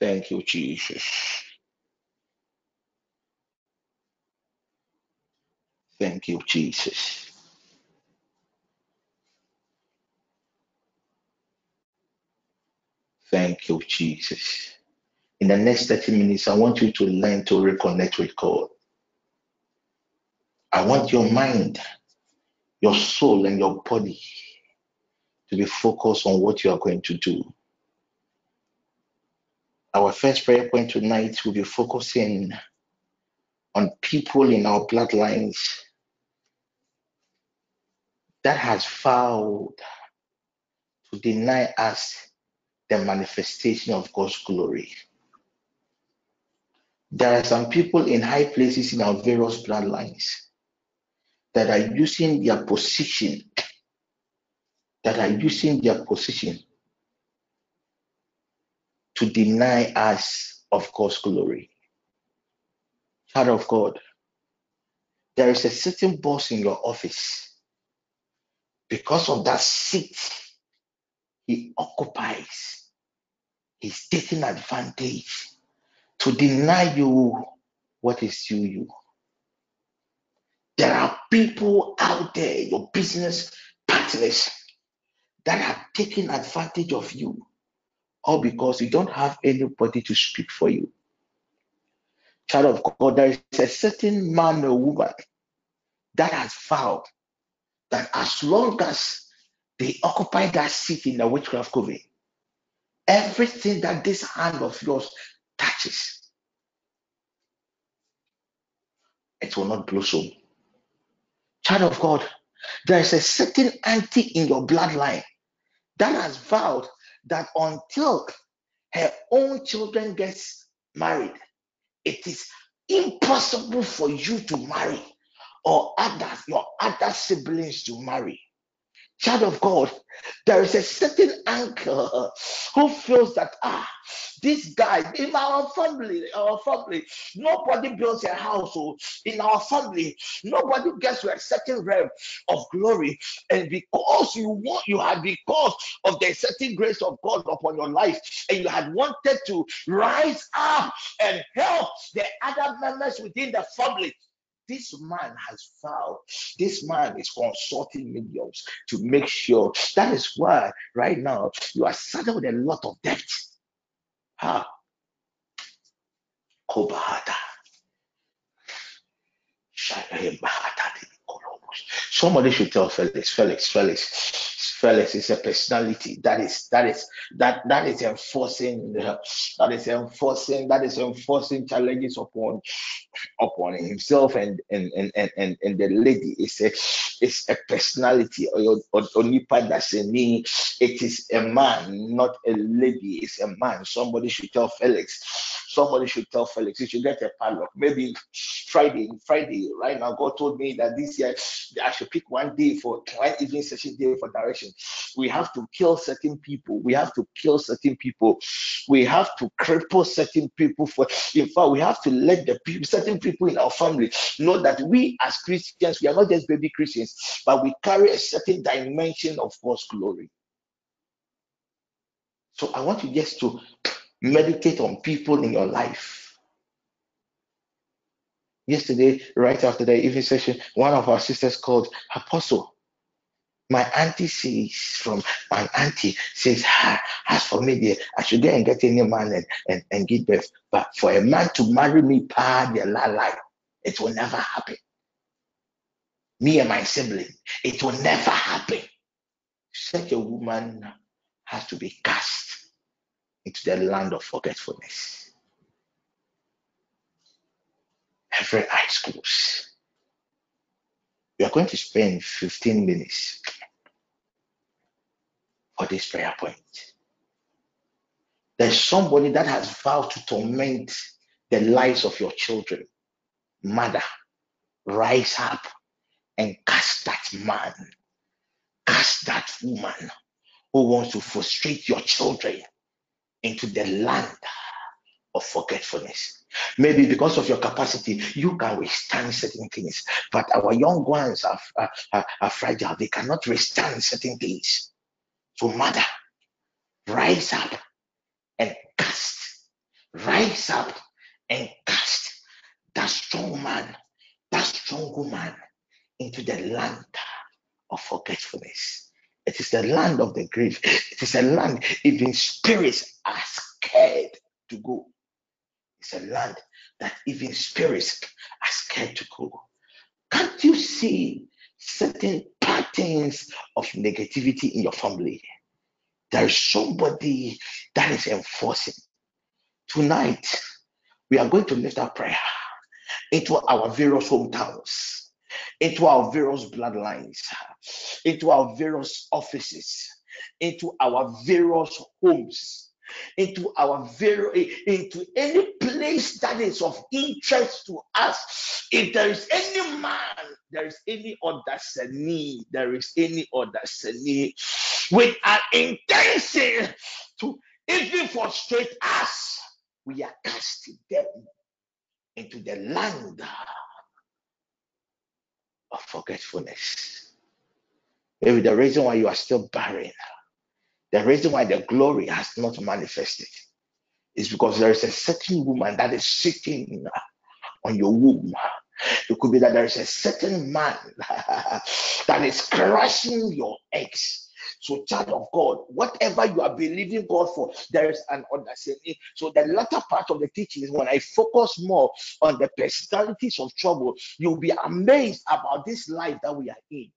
Thank you, Jesus. Thank you, Jesus. Thank you, Jesus in the next 30 minutes, I want you to learn to reconnect with God. I want your mind, your soul, and your body to be focused on what you are going to do. Our first prayer point tonight will be focusing on people in our bloodlines that has vowed to deny us the manifestation of God's glory. There are some people in high places in our various bloodlines that are using their position, that are using their position to deny us of God's glory. Child of God, there is a certain boss in your office. Because of that seat he occupies, he's taking advantage to deny you what is due you. There are people out there, your business partners, that are taking advantage of you, all because you don't have anybody to speak for you. Child of God, there is a certain man or woman that has vowed that as long as they occupy that seat in the witchcraft coven, everything that this hand of yours touches it will not blossom. Child of God, there is a certain auntie in your bloodline that has vowed that until her own children gets married, it is impossible for you to marry or others, your other siblings to marry. child of God, there is a certain uncle who feels that ah, this guy in our family, our family, nobody builds a household oh. in our family, nobody gets to a certain realm of glory, and because you want, you had because of the certain grace of God upon your life, and you had wanted to rise up and help the other members within the family this man has vowed, this man is consulting mediums to make sure. That is why right now you are saddled with a lot of debt. Ha. Kobahata. Somebody should tell Felix, Felix, Felix, Felix is a personality. That is that is that that is enforcing that is enforcing that is enforcing challenges upon upon himself and and and and, and the lady. Is a is a personality. Or onipa that's a me it is a man not a lady. It's a man. Somebody should tell felix somebody should tell felix you should get a padlock maybe friday friday right now god told me that this year i should pick one day for one evening session day for direction we have to kill certain people. We have to kill certain people. We have to cripple certain people. For in fact, we have to let the people, certain people in our family know that we as Christians, we are not just baby Christians, but we carry a certain dimension of God's glory. So I want you just to meditate on people in your life. Yesterday, right after the evening session, one of our sisters called Apostle my auntie says from my auntie says, ah, as for me, dear, I should go and get any man and, and, and give birth. But for a man to marry me, pa, dear, la, la, it will never happen. Me and my sibling, it will never happen. Such a woman has to be cast into the land of forgetfulness. Every eye closed. We are going to spend 15 minutes for this prayer point. There's somebody that has vowed to torment the lives of your children. Mother, rise up and cast that man, cast that woman who wants to frustrate your children into the land of forgetfulness. Maybe because of your capacity, you can withstand certain things, but our young ones are, are, are fragile. They cannot withstand certain things. So, mother, rise up and cast, rise up and cast that strong man, that strong woman into the land of forgetfulness. It is the land of the grave. It is a land even spirits are scared to go. It's a land that even spirits are scared to go. Can't you see certain patterns of negativity in your family. There is somebody that is enforcing. Tonight, we are going to lift our prayer into our various hometowns, into our various bloodlines, into our various offices, into our various homes, into our very into any place that is of interest to us. If there is any man there is any other sin, there is any other sin with an intention to even frustrate us, we are casting them into the land of forgetfulness. Maybe the reason why you are still barren, the reason why the glory has not manifested is because there is a certain woman that is sitting on your womb it could be that there is a certain man that is crushing your eggs. So, child of God, whatever you are believing God for, there is an understanding. So, the latter part of the teaching is when I focus more on the personalities of trouble, you'll be amazed about this life that we are in.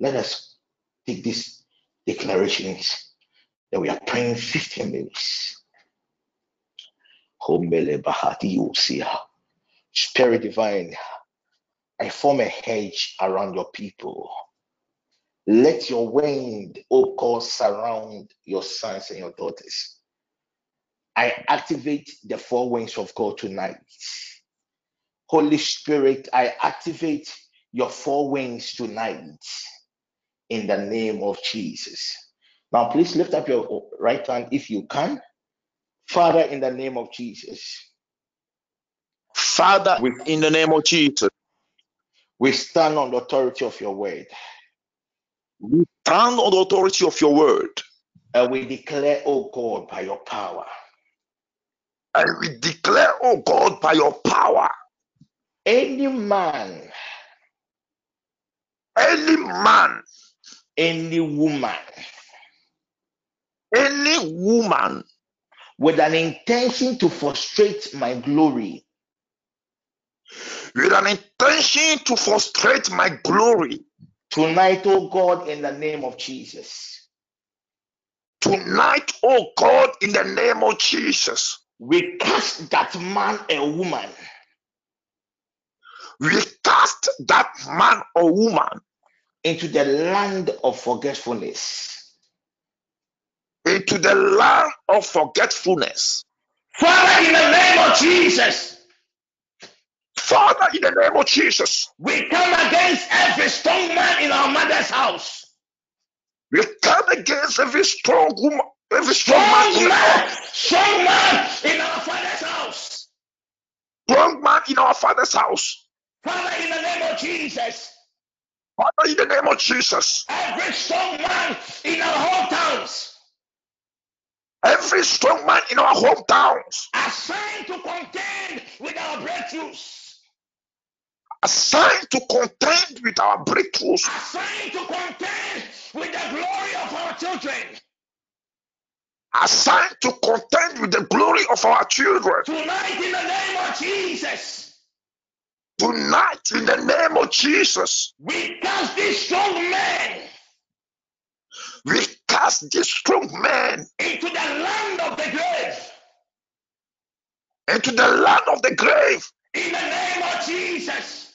Let us take these declarations that we are praying 15 minutes. Spirit divine, I form a hedge around your people. Let your wind, O God, surround your sons and your daughters. I activate the four winds of God tonight. Holy Spirit, I activate your four wings tonight in the name of Jesus. Now, please lift up your right hand if you can. Father, in the name of Jesus. Father, in the name of Jesus. We stand on the authority of your word. We stand on the authority of your word. And we declare, oh God, by your power. And we declare, oh God, by your power. Any man, any man, any woman, any woman with an intention to frustrate my glory with an intention to frustrate my glory. Tonight, oh God, in the name of Jesus. Tonight, oh God, in the name of Jesus. We cast that man a woman. We cast that man or woman into the land of forgetfulness. Into the land of forgetfulness. Father, in the name of Jesus. Father, in the name of Jesus, we come against every strong man in our mother's house. We come against every strong woman, every strong, strong man, man, strong man in our father's house. Strong man in our father's house. Father, in the name of Jesus. Father, in the name of Jesus. Every strong man in our hometowns. Every strong man in our hometowns. Assigned to contend with our breakthroughs assigned to contend with our breakthroughs, assigned to contend with the glory of our children, assigned to contend with the glory of our children. Tonight, in the name of Jesus. Tonight, in the name of Jesus, we cast these strong men. We cast these strong men into the land of the grave. Into the land of the grave. In the name of Jesus.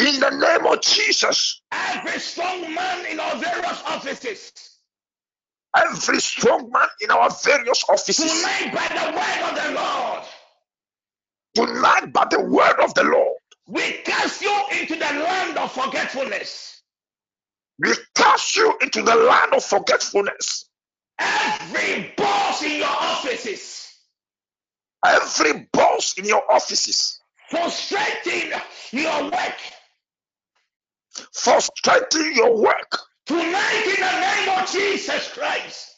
In the name of Jesus. Every strong man in our various offices. Every strong man in our various offices. Tonight, by the word of the Lord. Tonight, by the word of the Lord. We cast you into the land of forgetfulness. We cast you into the land of forgetfulness. Every boss in your offices. Every boss in your offices. Frustrating your work frustrating your work. Tonight, in the name of Jesus Christ.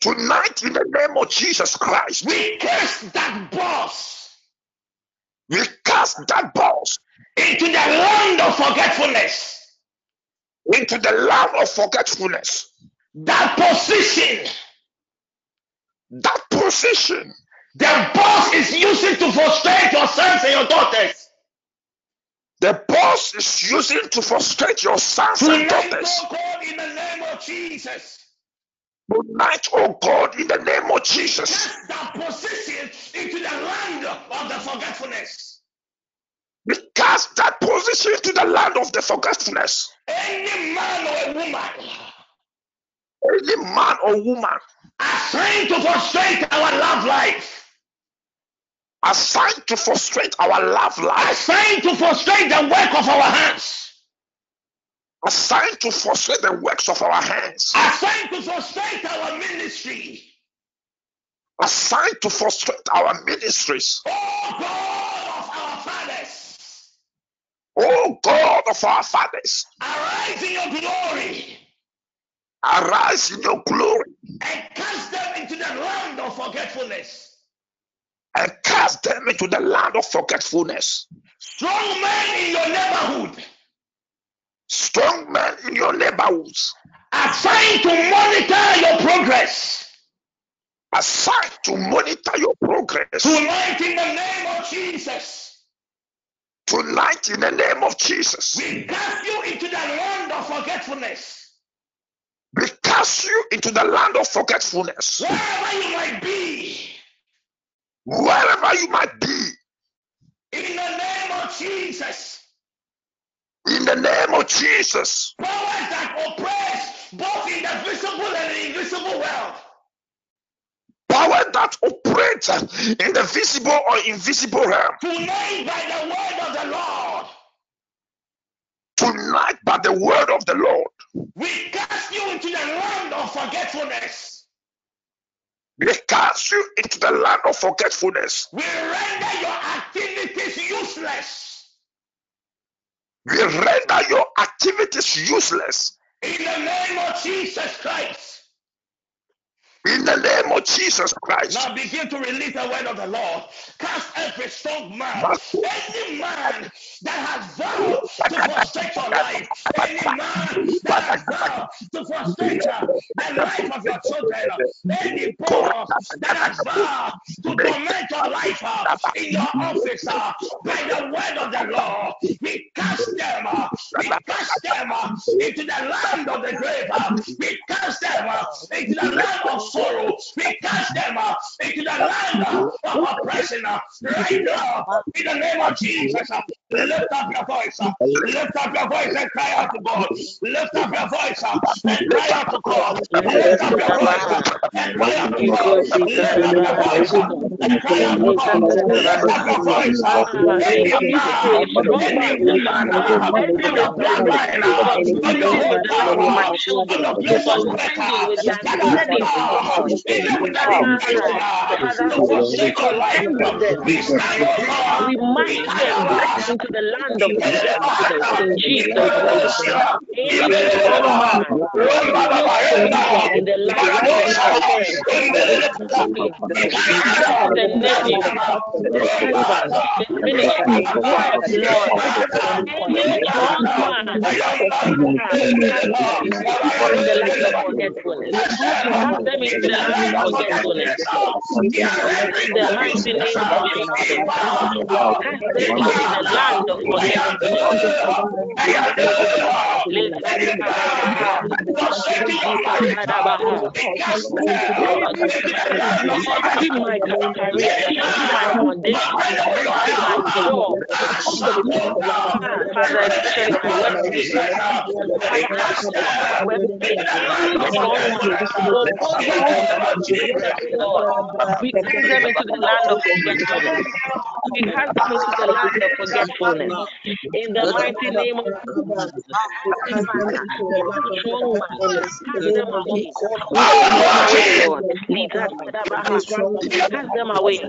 Tonight, in the name of Jesus Christ. We cast that boss. We cast that boss into the land of forgetfulness. Into the land of forgetfulness. That position. That position. The boss is using to frustrate your sons and your daughters. The boss is using to frustrate your sons Tonight, and daughters. Oh God, in the name of Jesus. Tonight, oh God, in the name of Jesus. Cast that position into the land of the forgetfulness. We cast that position to the land of the forgetfulness. Any man or woman. Any man or woman. Assigned to frustrate our love life assigned to frustrate our love life, assigned to frustrate the work of our hands, assigned to frustrate the works of our hands, assigned to frustrate our ministry, assigned to frustrate our ministries. Oh God of our fathers, oh God of our fathers, arise in your glory. Arise in your glory. And cast them into the land of forgetfulness and cast them into the land of forgetfulness. Strong men in your neighborhood. Strong men in your neighborhoods. Assigned to monitor your progress. Assigned to monitor your progress. Tonight in the name of Jesus. Tonight in the name of Jesus. We cast you into the land of forgetfulness. We cast you into the land of forgetfulness. Wherever you might be wherever you might be. In the name of Jesus. In the name of Jesus. Powers that oppress both in the visible and the invisible world. Power that operates in the visible or invisible realm. Tonight, by the word of the Lord. Tonight, by the word of the Lord, we cast you into the land of forgetfulness. We cast you into the land of forgetfulness. We render your activities useless. We render your activities useless. In the name of Jesus Christ. In the name of Jesus Christ. Now begin to release the word of the Lord. Cast every strong man, any man that has vowed to frustrate your life, any man that has vowed to frustrate uh, the life of your children, any boss that has vowed to torment your life uh, in your office uh, by the word of the Lord, we cast them, uh, we cast them uh, into the land of the grave, uh, we cast them uh, into the land of sorrow. We cast them uh, into the land uh, of oppression uh, right now. In the name of Jesus, uh, lift up your voice. Uh, lift up your voice and cry out to God. Lift up your voice uh, and cry out to God. Lift up your voice uh, and cry out to God. Lift up your voice uh, and cry out to God. Lift up your voice. Uh, uh, uh, your uh, uh, God, We them into the land of forgetfulness in Jesus' the land the the land of forgetfulness. In the mighty name of Jesus, cast them into the land of forgetfulness. my career, my foundation, my job, Father, especially my workplace, we cast them into the land of forgetfulness. We cast them into the land of forgetfulness. In the mighty name of strong man, cast them away. Cast them away.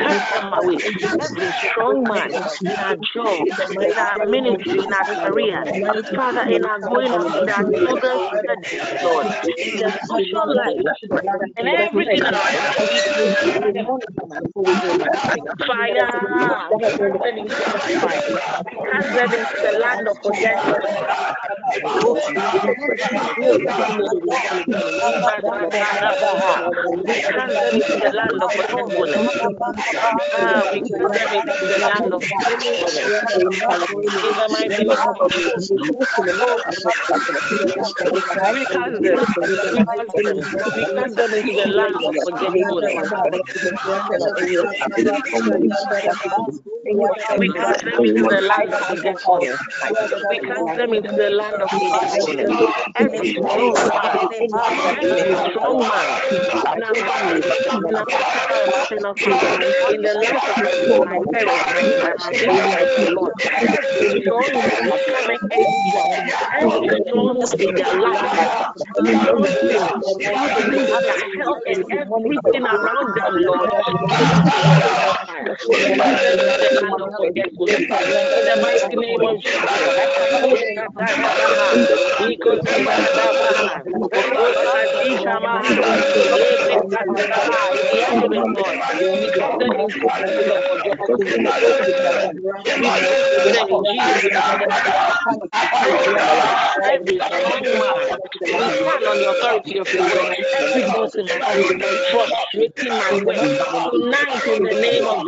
Cast them away. Every strong man in our job, in our ministry, in our career, Father, in our going on, in our children's studies, Lord, in their social life, and everything Fire, cast them into the land of. We cast them Ah, we cast them into the land of forgetfulness. We cast them. Into the land of forgetfulness. In the life of my. Strong man health and everything around them, Lord. In the mighty name of way. Tonight, in the name of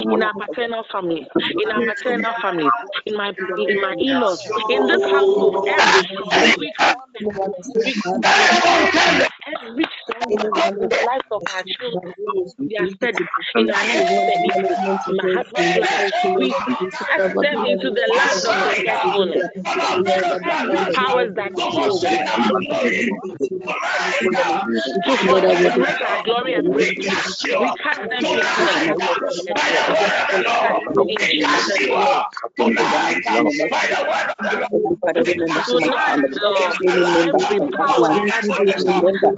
in our paternal family, in our maternal family, in my in my in-laws, in this household, every every every in the life of our children, we are steady in our next steady, husband's we cast them into the land of forgetfulness. Powers that to our we cast them into the.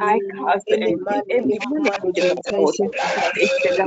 I cast every every manipulative thought is the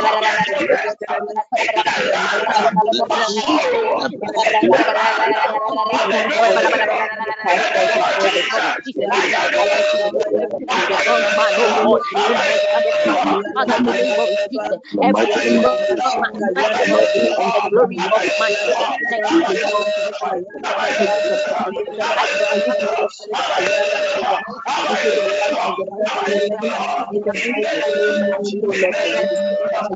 Thank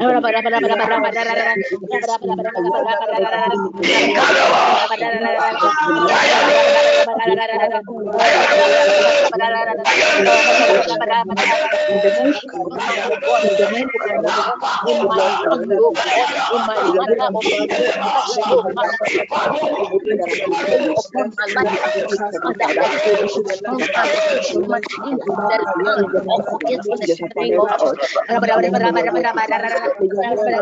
Ahora para pada pada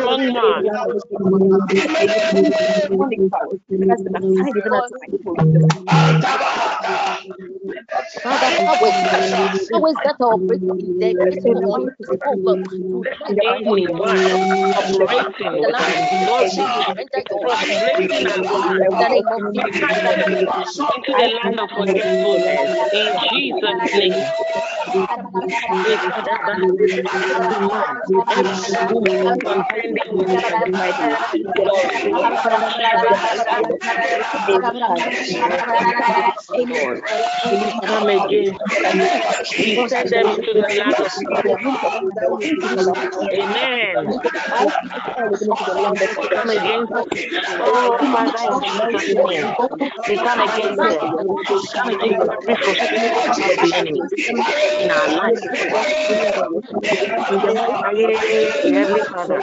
strong man. 네. 아타바타 Father, powers, powers that operating in their to over to the land of forgetfulness. In Jesus' name. Every Come against we send them into the land of Amen. Come against oh Father in Jesus' name. We come against them. Come against every frustration the enemy in our life. Heavenly Father,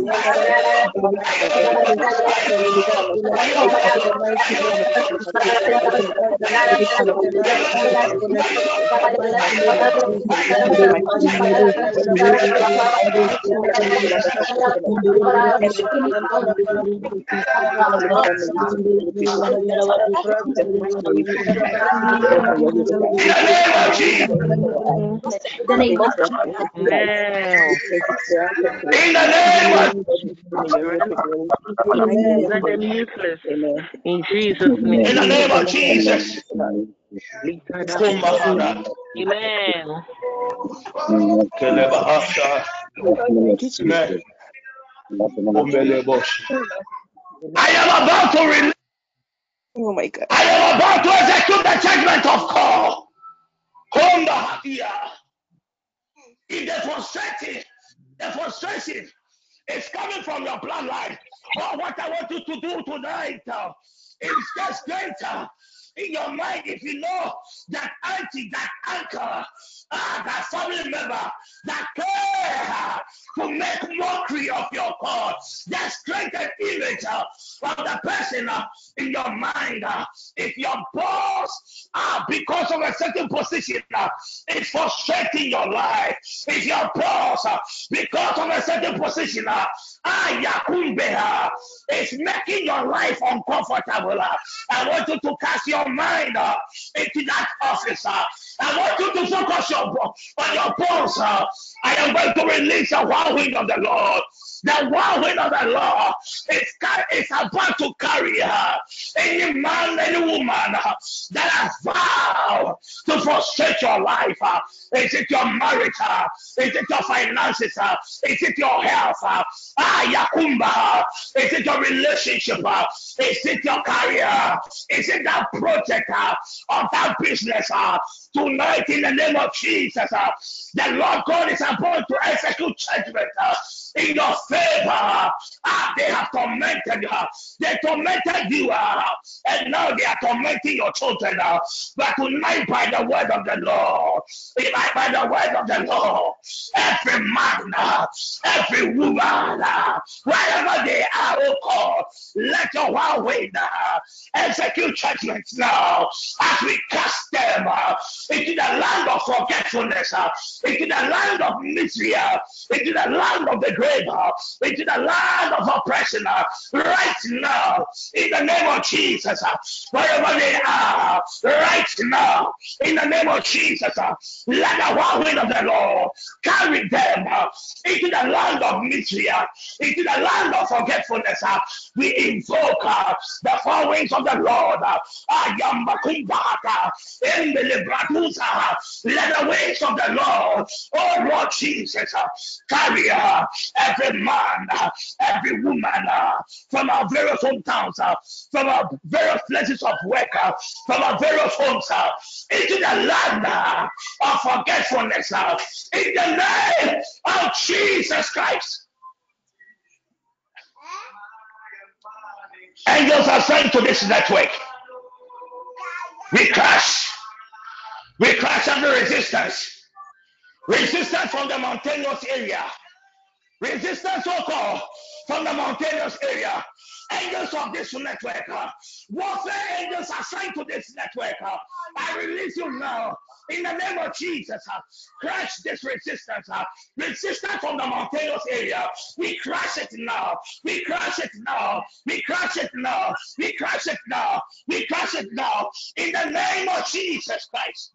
the name of In Jesus' name. In the name of Jesus. Amen. I am about to release. Oh my God. I am about to execute the judgment of God. Honda here. If the frustration, the frustration is coming from your bloodline, or what I want you to do tonight uh, is just greater in your mind if you know that auntie, that uncle, uh, that family member that care to make mockery of your God, create an image of the person in your mind. If your boss, because of a certain position, is frustrating your life, if your boss, because of a certain position, uh, uh, is making your life uncomfortable, I want you to cast your mind into that office. I want you to focus your, on your boss. Uh, I am going to release a whirlwind of the Lord. The whirlwind of the Lord is, is about to carry her. Any man, any woman uh, that has vowed to frustrate your life. Uh, is it your marriage? Uh, is it your finances? Uh, is it your health? Uh, ah. Uh, is it your relationship? Is it your career? Is it that project of that business? Tonight, in the name of Jesus, the Lord God is about to execute judgment. In your favor. Ah, they have tormented you. They tormented you, uh, and now they are tormenting your children. Uh, but tonight, by the word of the Lord, by, the word of the Lord, every man, uh, every woman, wherever they are, oh God, let your whirlwind uh, execute judgments now as we cast them into the land of forgetfulness, into the land of misery, into the land of the grave, into the land of oppression uh, right now in the name of Jesus. Uh, wherever they are right now in the name of Jesus. Uh, let the whirlwind of the Lord carry them uh, into the land of misery, uh, into the land of forgetfulness. Uh, we invoke the four winds of the Lord. Let the wings of the Lord, oh Lord Jesus, carry every man, every woman from our various hometowns, from our various places of work, from our various homes into the land of forgetfulness in the name of Jesus Christ. Angels are sent to this network. We crash. We crash under resistance. Resistance from the mountainous area. Resistance so called from the mountainous area. Angels of this network, uh, warfare angels assigned to this network. Uh, I release you now in the name of Jesus. Uh, crush this resistance. Uh, resistance from the mountainous area. We crush it now. We crush it now. We crush it now. We crush it now. We crush it now in the name of Jesus Christ.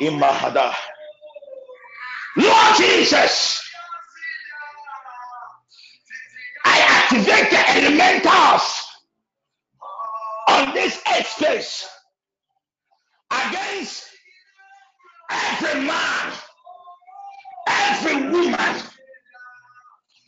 Imahada. Lord Jesus, I activate the elementals on this airspace against every man, every woman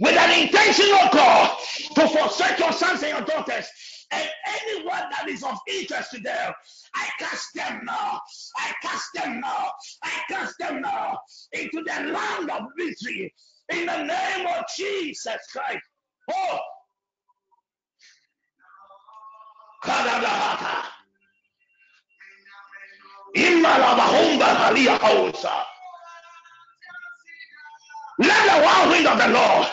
with an intentional call to forsake your sons and your daughters and anyone that is of interest to them, I cast them now. I cast them now. I cast them now into the land of victory in the name of Jesus Christ. Oh, Kadabahata. Let the wild wind of the Lord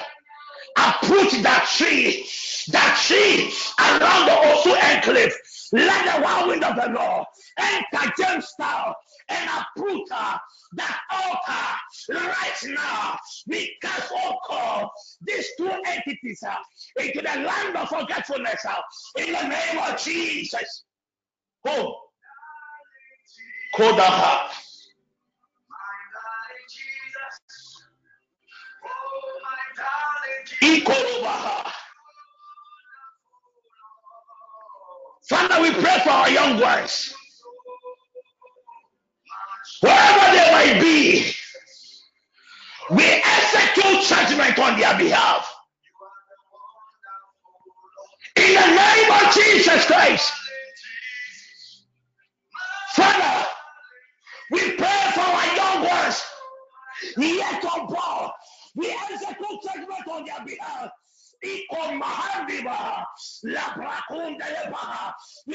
approach that tree, that tree around the Osu enclave. Let the wild wind of the Lord enter Jamestown and uproot uh, that altar right now. We cast all call these two entities uh, into the land of forgetfulness uh, in the name of Jesus. Oh, Kodaha. Father, we pray for our young ones. Wherever they might be, we execute judgment on their behalf. In the name of Jesus Christ. Father, we pray for our young ones. Yet on oh Paul, we execute judgment on their behalf. We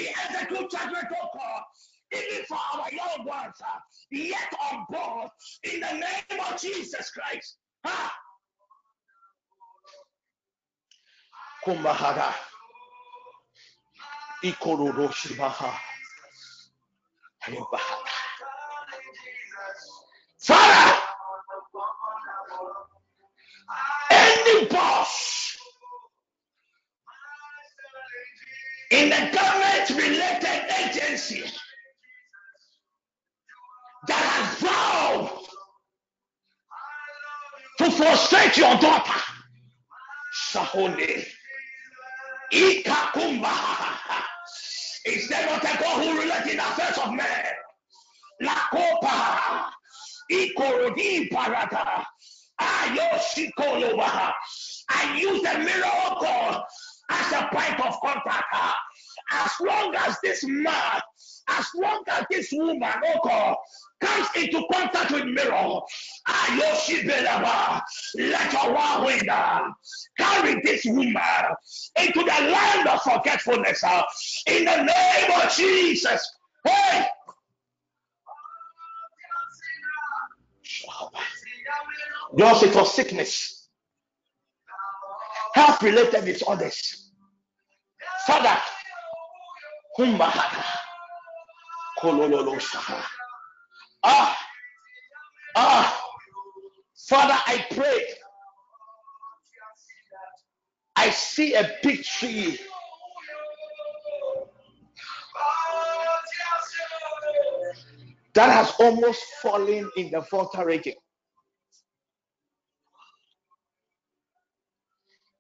execute judgment, oh God, even for our young ones, uh, yet on board in the name of Jesus Christ. Ha! Kumbahara. Ikororoshimaha. Father, any boss in the government related agency that has vowed to frustrate your daughter, Sahone, Ikakumba, is there not a God who relates in the affairs of men? La Copa, Ikorodi. I use the God as a point of contact. As long as this man, as long as this woman, oh God, comes into contact with mirror, let your wild wind uh, carry this woman into the land of forgetfulness in the name of Jesus. Hey! Yours it was sickness, health related disorders. Father. Ah, ah, Father, I pray. I see a big tree. that has almost fallen in the water region.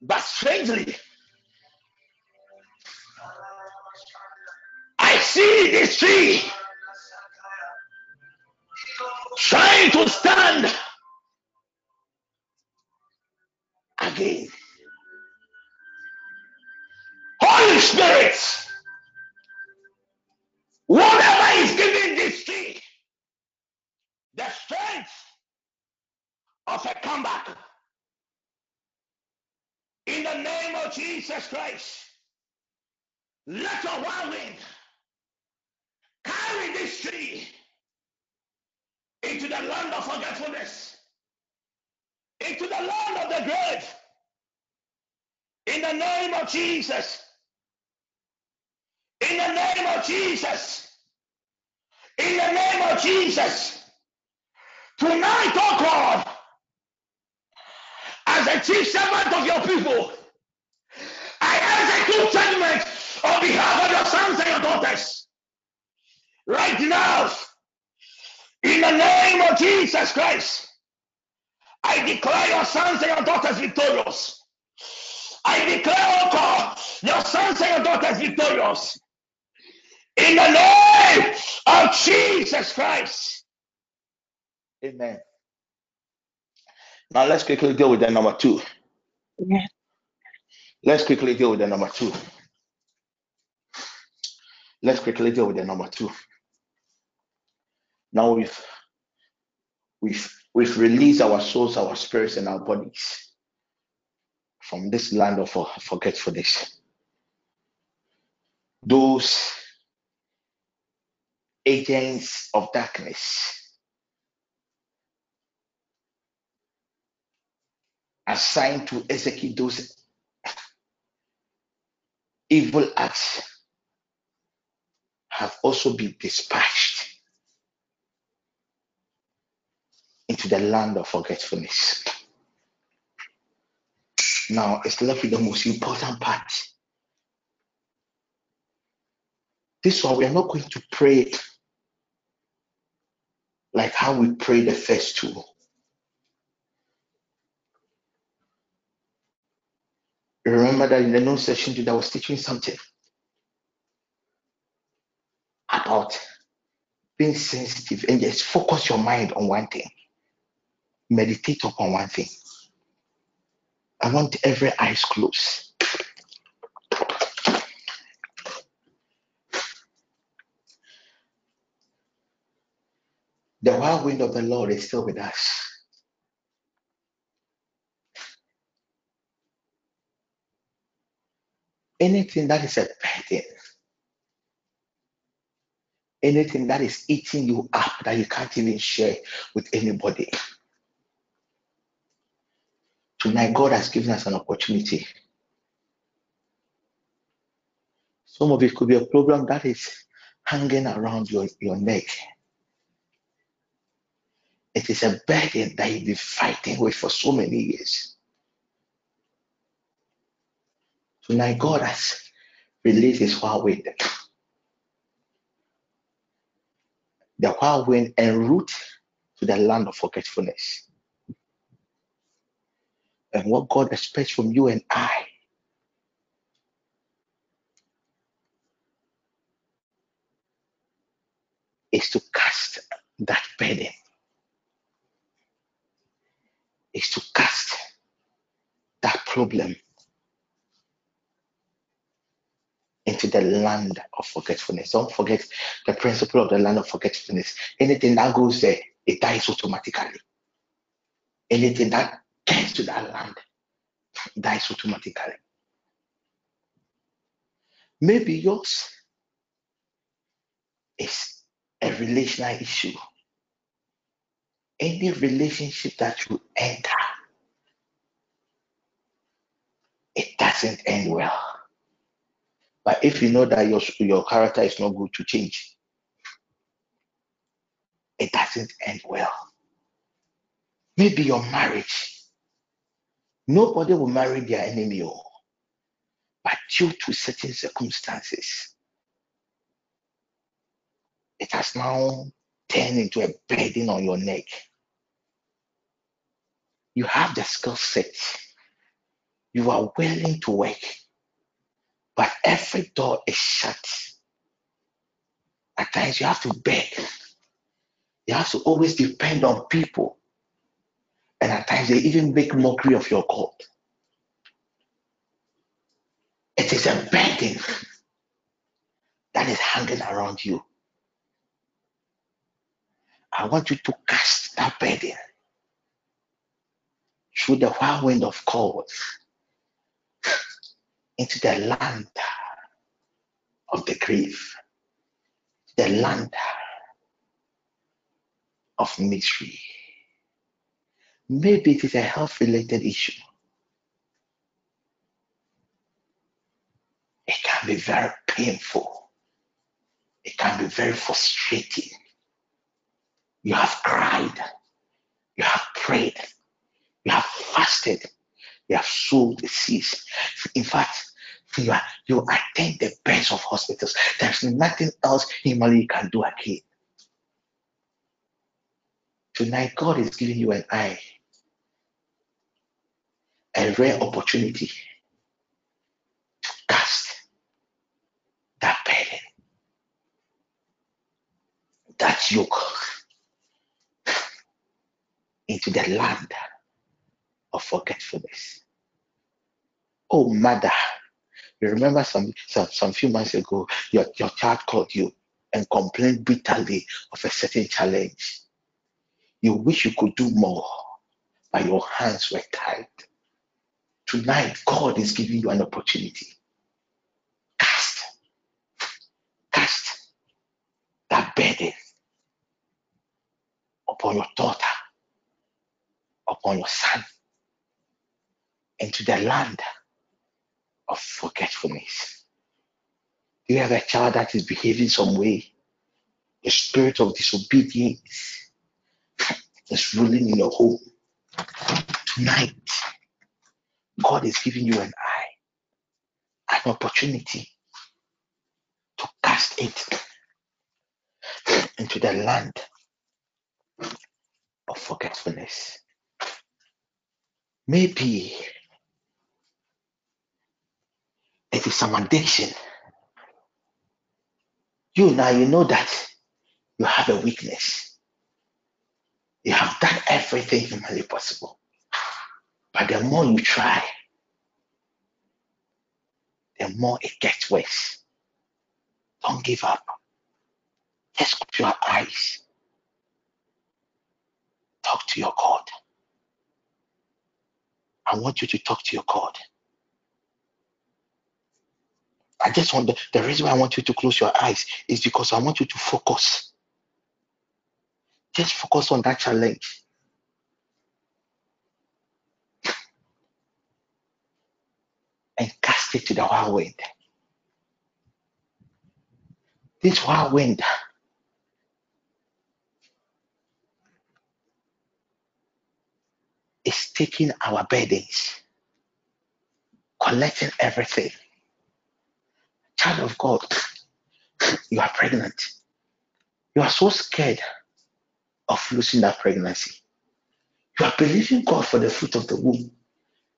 But strangely, I see this tree trying to stand again. Holy Spirit, whatever is giving this tree the strength of a comeback, in the name of Jesus Christ, let your one wind carry this tree into the land of forgetfulness, into the land of the grave. In the name of Jesus. In the name of Jesus. In the name of Jesus. Tonight, oh God, as a chief servant of your people, I execute judgment on behalf of your sons and your daughters. Right now, in the name of Jesus Christ, I declare your sons and your daughters victorious. I declare, oh God, your sons and your daughters victorious. In the name of Jesus Christ. Amen. Now let's quickly deal with the number two. Yeah. Let's quickly deal with the number two. Let's quickly deal with the number two. Now we've we've we've released our souls, our spirits, and our bodies from this land of forgetfulness. Those agents of darkness assigned to execute those evil acts have also been dispatched into the land of forgetfulness. Now it's left with the most important part. This one we are not going to pray like how we pray the first two. Remember that in the noon session today, I was teaching something about being sensitive and just focus your mind on one thing. Meditate upon one thing. I want every eyes closed. The wild wind of the Lord is still with us. Anything that is a burden, anything that is eating you up that you can't even share with anybody. Tonight, God has given us an opportunity. Some of it could be a problem that is hanging around your, your neck. It is a burden that you've been fighting with for so many years. Tonight, God has released His whirlwind. The whirlwind en route to the land of forgetfulness. And what God expects from you and I is to cast that burden, is to cast that problem into the land of forgetfulness. Don't forget the principle of the land of forgetfulness. Anything that goes there, it dies automatically. Anything that gets to that land dies automatically. Maybe yours is a relational issue. Any relationship that you enter, it doesn't end well. But if you know that your, your character is not good to change, it doesn't end well. Maybe your marriage, nobody will marry their enemy, oh. but due to certain circumstances, it has now turned into a burden on your neck. You have the skill set. You are willing to work, but every door is shut. At times you have to beg. You have to always depend on people. And at times they even make mockery of your God. It is a burden that is hanging around you. I want you to cast that burden through the whirlwind of God into the land of the grave, the land of misery. Maybe it is a health related issue. It can be very painful. It can be very frustrating. You have cried. You have prayed. You have fasted. You have sowed the seeds. In fact, you, are, you attend the best of hospitals. There's nothing else humanly can do again. Tonight, God is giving you an eye, a rare opportunity to cast that burden, that yoke into the land of forgetfulness. Oh, mother, you remember some, some, some few months ago, your, your child called you and complained bitterly of a certain challenge. You wish you could do more, but your hands were tied. Tonight, God is giving you an opportunity. Cast, cast that burden upon your daughter, upon your son, into the land of forgetfulness. Do you have a child that is behaving some way? The spirit of disobedience is ruling in your home. Tonight, God is giving you an eye, an opportunity to cast it into the land of forgetfulness. Maybe is some addiction. You now you know that you have a weakness. You have done everything humanly possible. But the more you try, the more it gets worse. Don't give up. Just close your eyes. Talk to your God. I want you to talk to your God. I just want the, the reason why I want you to close your eyes is because I want you to focus. Just focus on that challenge. And cast it to the whirlwind. This whirlwind is taking our burdens, collecting everything. Child of God, you are pregnant. You are so scared of losing that pregnancy. You are believing God for the fruit of the womb.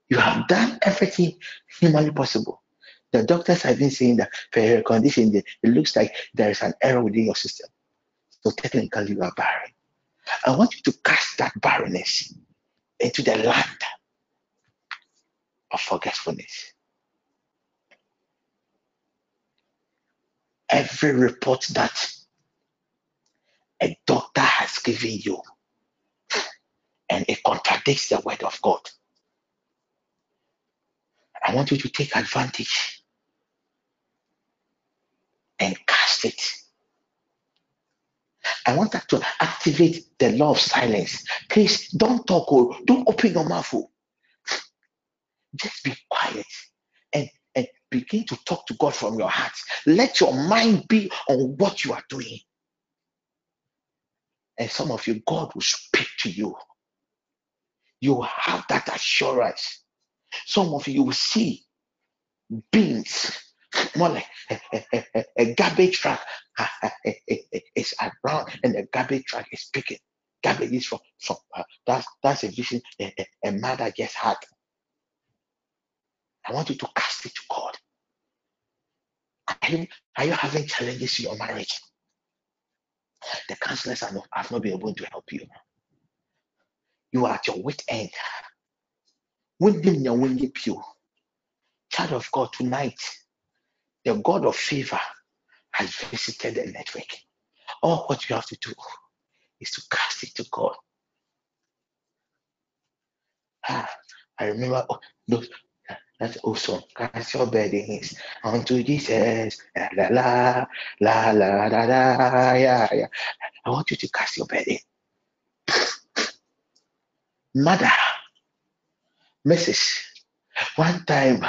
You have done everything humanly possible. The doctors have been saying that for your condition, it looks like there is an error within your system. So technically, you are barren. I want you to cast that barrenness into the land of forgetfulness. Every report that a doctor has given you and it contradicts the word of God. I want you to take advantage and cast it. I want that to activate the law of silence. Please don't talk or don't open your mouth. Oh. Just be quiet begin to talk to God from your heart. Let your mind be on what you are doing. And some of you, God will speak to you. You have that assurance. Some of you will see beings more like a, a garbage truck is around and the garbage truck is picking garbage is from from uh, that's that's a vision a, a, a mother just had i want you to cast it to god. Are you, are you having challenges in your marriage? The counselors are not, have not been able to help you. You are at your wit end. Child of god tonight the God of favor has visited the network. All what you have to do is to cast it to God. Ah, I remember oh, those that's awesome. Cast your burdens unto Jesus. La la la la la la yeah, yeah. I want you to cast your burden. Mother, Mrs. One time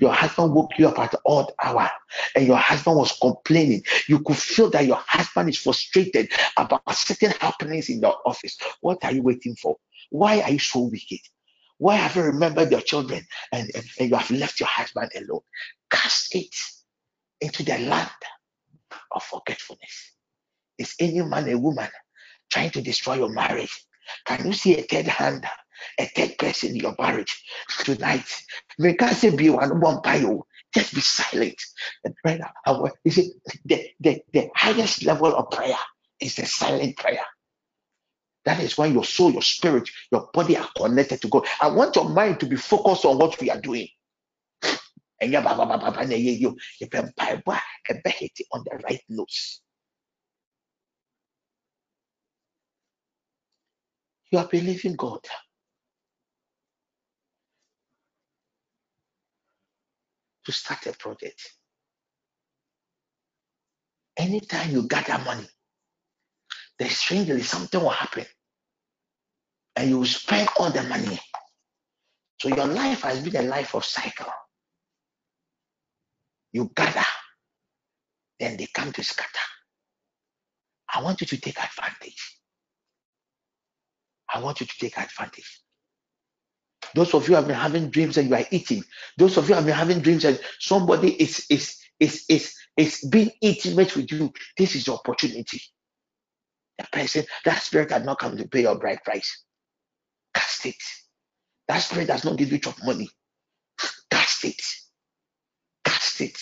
your husband woke you up at odd hour and your husband was complaining. You could feel that your husband is frustrated about certain happenings in the office. What are you waiting for? Why are you so wicked? Why have you remembered your children and, and, and you have left your husband alone? Cast it into the land of forgetfulness. Is any man a woman trying to destroy your marriage? Can you see a third hand a third person in your marriage tonight. We can't say be one you. Oh. Just be silent. And prayer. You see, the, the, the highest level of prayer is the silent prayer. That is when your soul, your spirit, your body are connected to God. I want your mind to be focused on what we are doing. And you on the right notes. You are believing God. to start a project. Anytime you gather money, there's strangely something will happen. And you spend all the money. So your life has been a life of cycle. You gather, then they come to scatter. I want you to take advantage. I want you to take advantage. Those of you have been having dreams and you are eating. Those of you have been having dreams and somebody is is is is is being intimate with you. This is your opportunity. The person, that spirit has not come to pay your bride price. Cast it. That spirit does not give you chop money. Cast it. Cast it.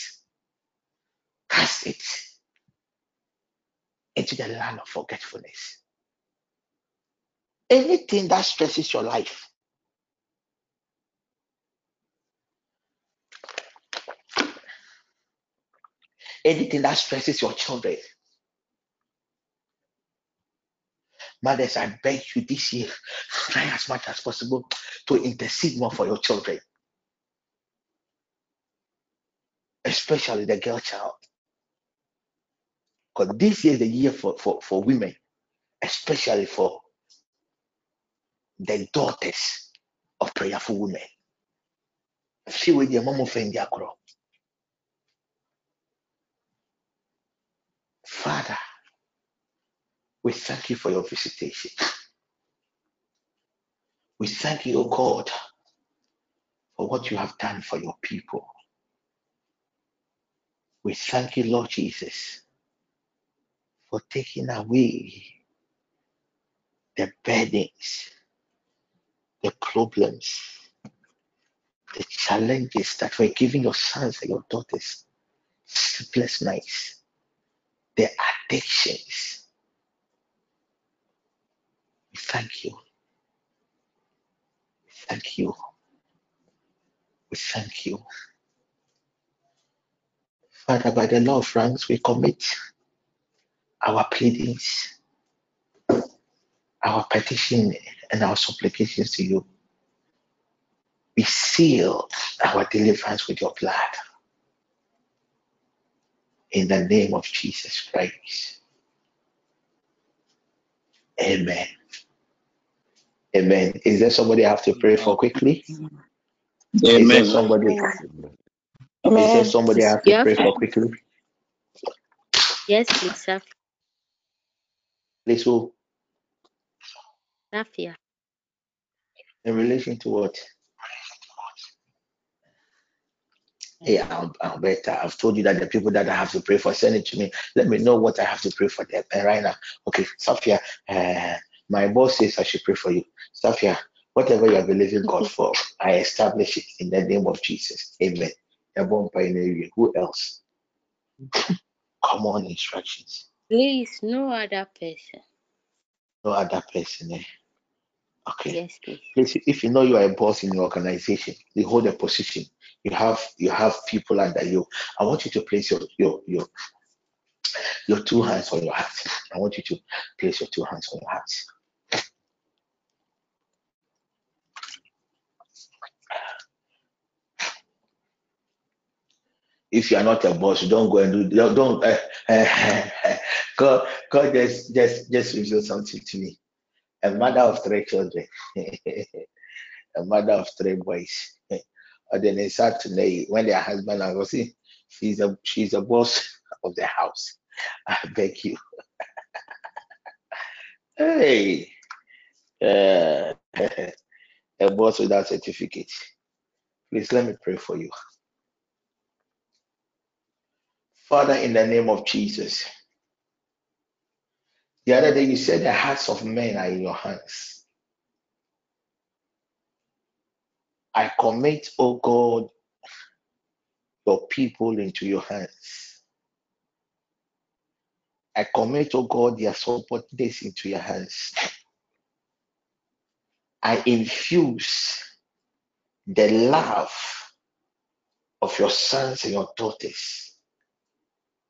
Cast it into the land of forgetfulness. Anything that stresses your life, anything that stresses your children. Mothers, I beg you this year, try as much as possible to intercede more for your children, especially the girl child. Because this is the year for, for, for women, especially for the daughters of prayerful women. See with your mom offend their Father, we thank you for your visitation. We thank you, O God, for what you have done for your people. We thank you, Lord Jesus, for taking away the burdens, the problems, the challenges that were giving your sons and your daughters sleepless nights the addictions. Thank you. Thank you. We thank you. Father, by the law of ranks, we commit our pleadings, our petition, and our supplications to you. We seal our deliverance with your blood in the name of Jesus Christ. Amen. Amen. Is there somebody I have to pray for quickly? Amen. Is there somebody? Amen. Is there somebody I have to pray for quickly? Yes, please, sir. Please who? Rafia. In relation to what? Hey, I'm better. I've told you that the people that I have to pray for, send it to me. Let me know what I have to pray for them. And right now, okay, Sophia, uh, my boss says I should pray for you. Sophia, whatever you are believing God for, I establish it in the name of Jesus. Amen. Who else? Come on, instructions. Please, no other person. No other person. Eh? Okay. Yes, please. please. If you know you are a boss in your organization, you hold a position, you have you have people under you. I want you to place your your your your two hands on your heart. I want you to place your two hands on your heart. If you are not a boss, don't go and do don't uh, uh, God God just just just reveal something to me. A mother of three children, a mother of three boys. And then they start today when their husband I was see she's a she's a boss of the house. I beg you. hey uh, a boss without certificate. Please let me pray for you. Father, in the name of Jesus. The other day you said the hearts of men are in your hands. I commit, oh God, your people into your hands. I commit, oh God, their subordinates into your hands. I infuse the love of your sons and your daughters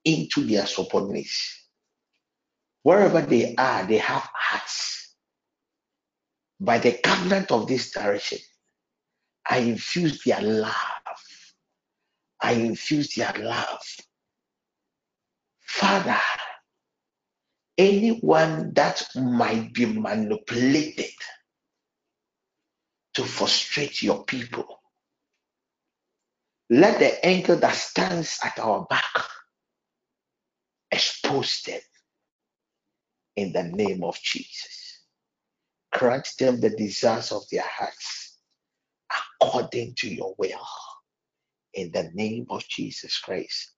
into their subordinates. Wherever they are, they have hearts. By the covenant of this direction, I infuse their love. I infuse their love. Father, anyone that might be manipulated to frustrate your people, let the angel that stands at our back expose them in the name of Jesus. Grant them the desires of their hearts according to your will in the name of Jesus Christ.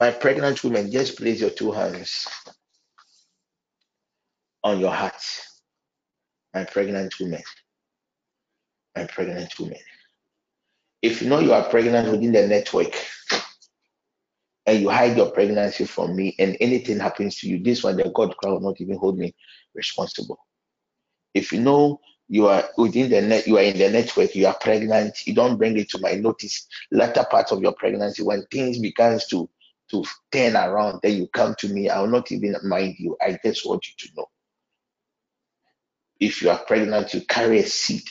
My pregnant woman, just place your two hands on your heart. My pregnant woman, my pregnant woman. If you know you are pregnant within the network and you hide your pregnancy from me and anything happens to you, this one, the God will not even hold me responsible. If you know you are within the net, you are in the network, you are pregnant, you don't bring it to my notice. Latter part of your pregnancy, when things begins to to turn around, then you come to me. I will not even mind you. I just want you to know. If you are pregnant, you carry a seed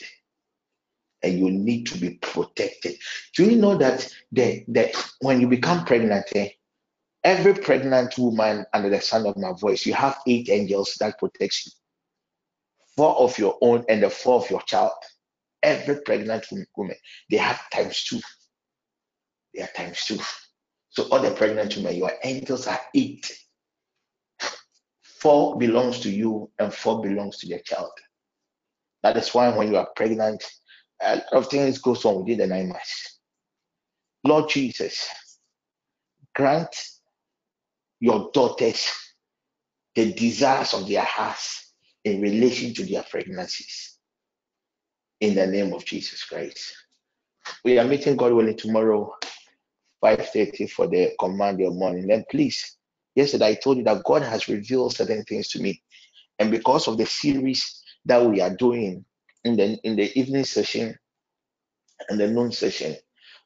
and you need to be protected. Do you know that the, the when you become pregnant, eh, every pregnant woman under the sound of my voice, you have eight angels that protects you four of your own and the four of your child. Every pregnant woman, they have times two. They are times two. So all the pregnant women, your angels are eight. Four belongs to you and four belongs to your child. That is why when you are pregnant, a lot of things goes on within the nine months. Lord Jesus, grant your daughters the desires of their hearts in relation to their pregnancies. In the name of Jesus Christ. We are meeting God willing tomorrow, 5:30 for the command your morning. And please, yesterday I told you that God has revealed certain things to me. And because of the series that we are doing in the in the evening session and the noon session,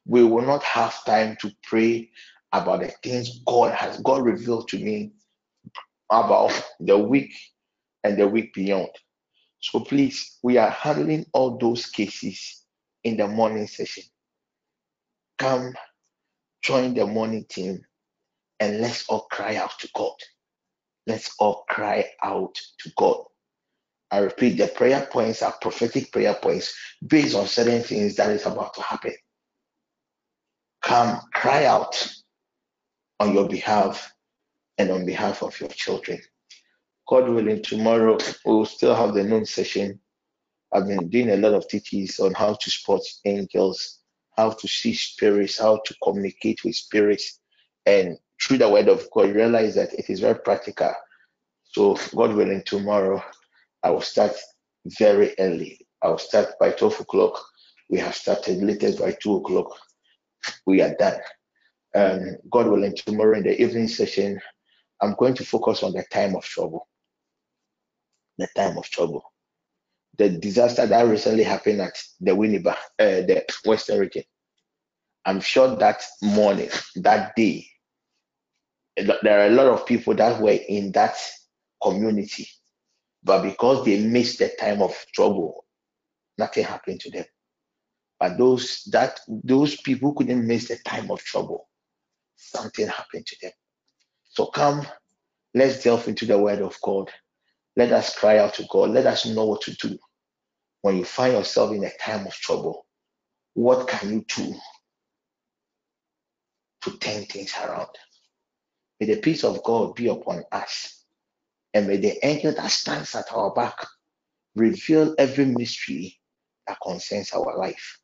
we will not have time to pray about the things God has God revealed to me about the week and the week beyond. So please, we are handling all those cases in the morning session. Come join the morning team and let's all cry out to God. Let's all cry out to God. I repeat, the prayer points are prophetic prayer points based on certain things that is about to happen. Come cry out on your behalf and on behalf of your children. God willing, tomorrow we will still have the noon session. I've been doing a lot of teachings on how to spot angels, how to see spirits, how to communicate with spirits. And through the word of God, realize that it is very practical. So, God willing, tomorrow I will start very early. I will start by 12 o'clock. We have started latest by 2 o'clock. We are done. Um, God willing, tomorrow in the evening session, I'm going to focus on the time of trouble. The time of trouble. The disaster that recently happened at the Winneba, uh, the Western region. I'm sure that morning, that day, there are a lot of people that were in that community, but because they missed the time of trouble, nothing happened to them. But those that those people couldn't miss the time of trouble, something happened to them. So come, let's delve into the word of God. Let us cry out to God. Let us know what to do. When you find yourself in a time of trouble, what can you do to turn things around. May the peace of God be upon us. And may the angel that stands at our back reveal every mystery that concerns our life.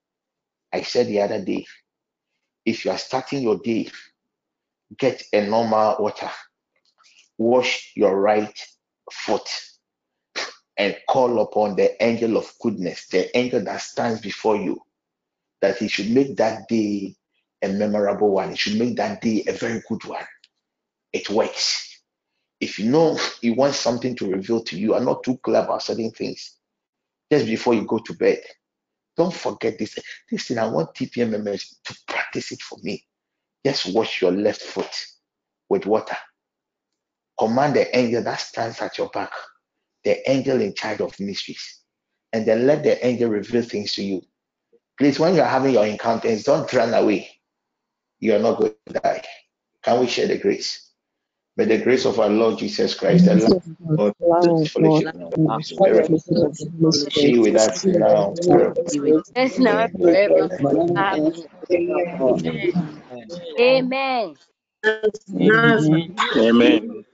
I said the other day, if you are starting your day, get a normal water, wash your right foot, and call upon the angel of goodness, the angel that stands before you, that he should make that day a memorable one. It should make that day a very good one. It works. If you know you want something to reveal to you, are not too clear about certain things, just before you go to bed, don't forget this. This Listen, I want TPM members to practice it for me. Just wash your left foot with water. Command the angel that stands at your back, the angel in charge of mysteries, and then let the angel reveal things to you. Please, when you're having your encounters, don't run away you are not going to die. Can we share the grace? May the grace of our Lord Jesus Christ, the love of fellowship the Holy Spirit, be with us now. Yes, now forever. Amen. Amen.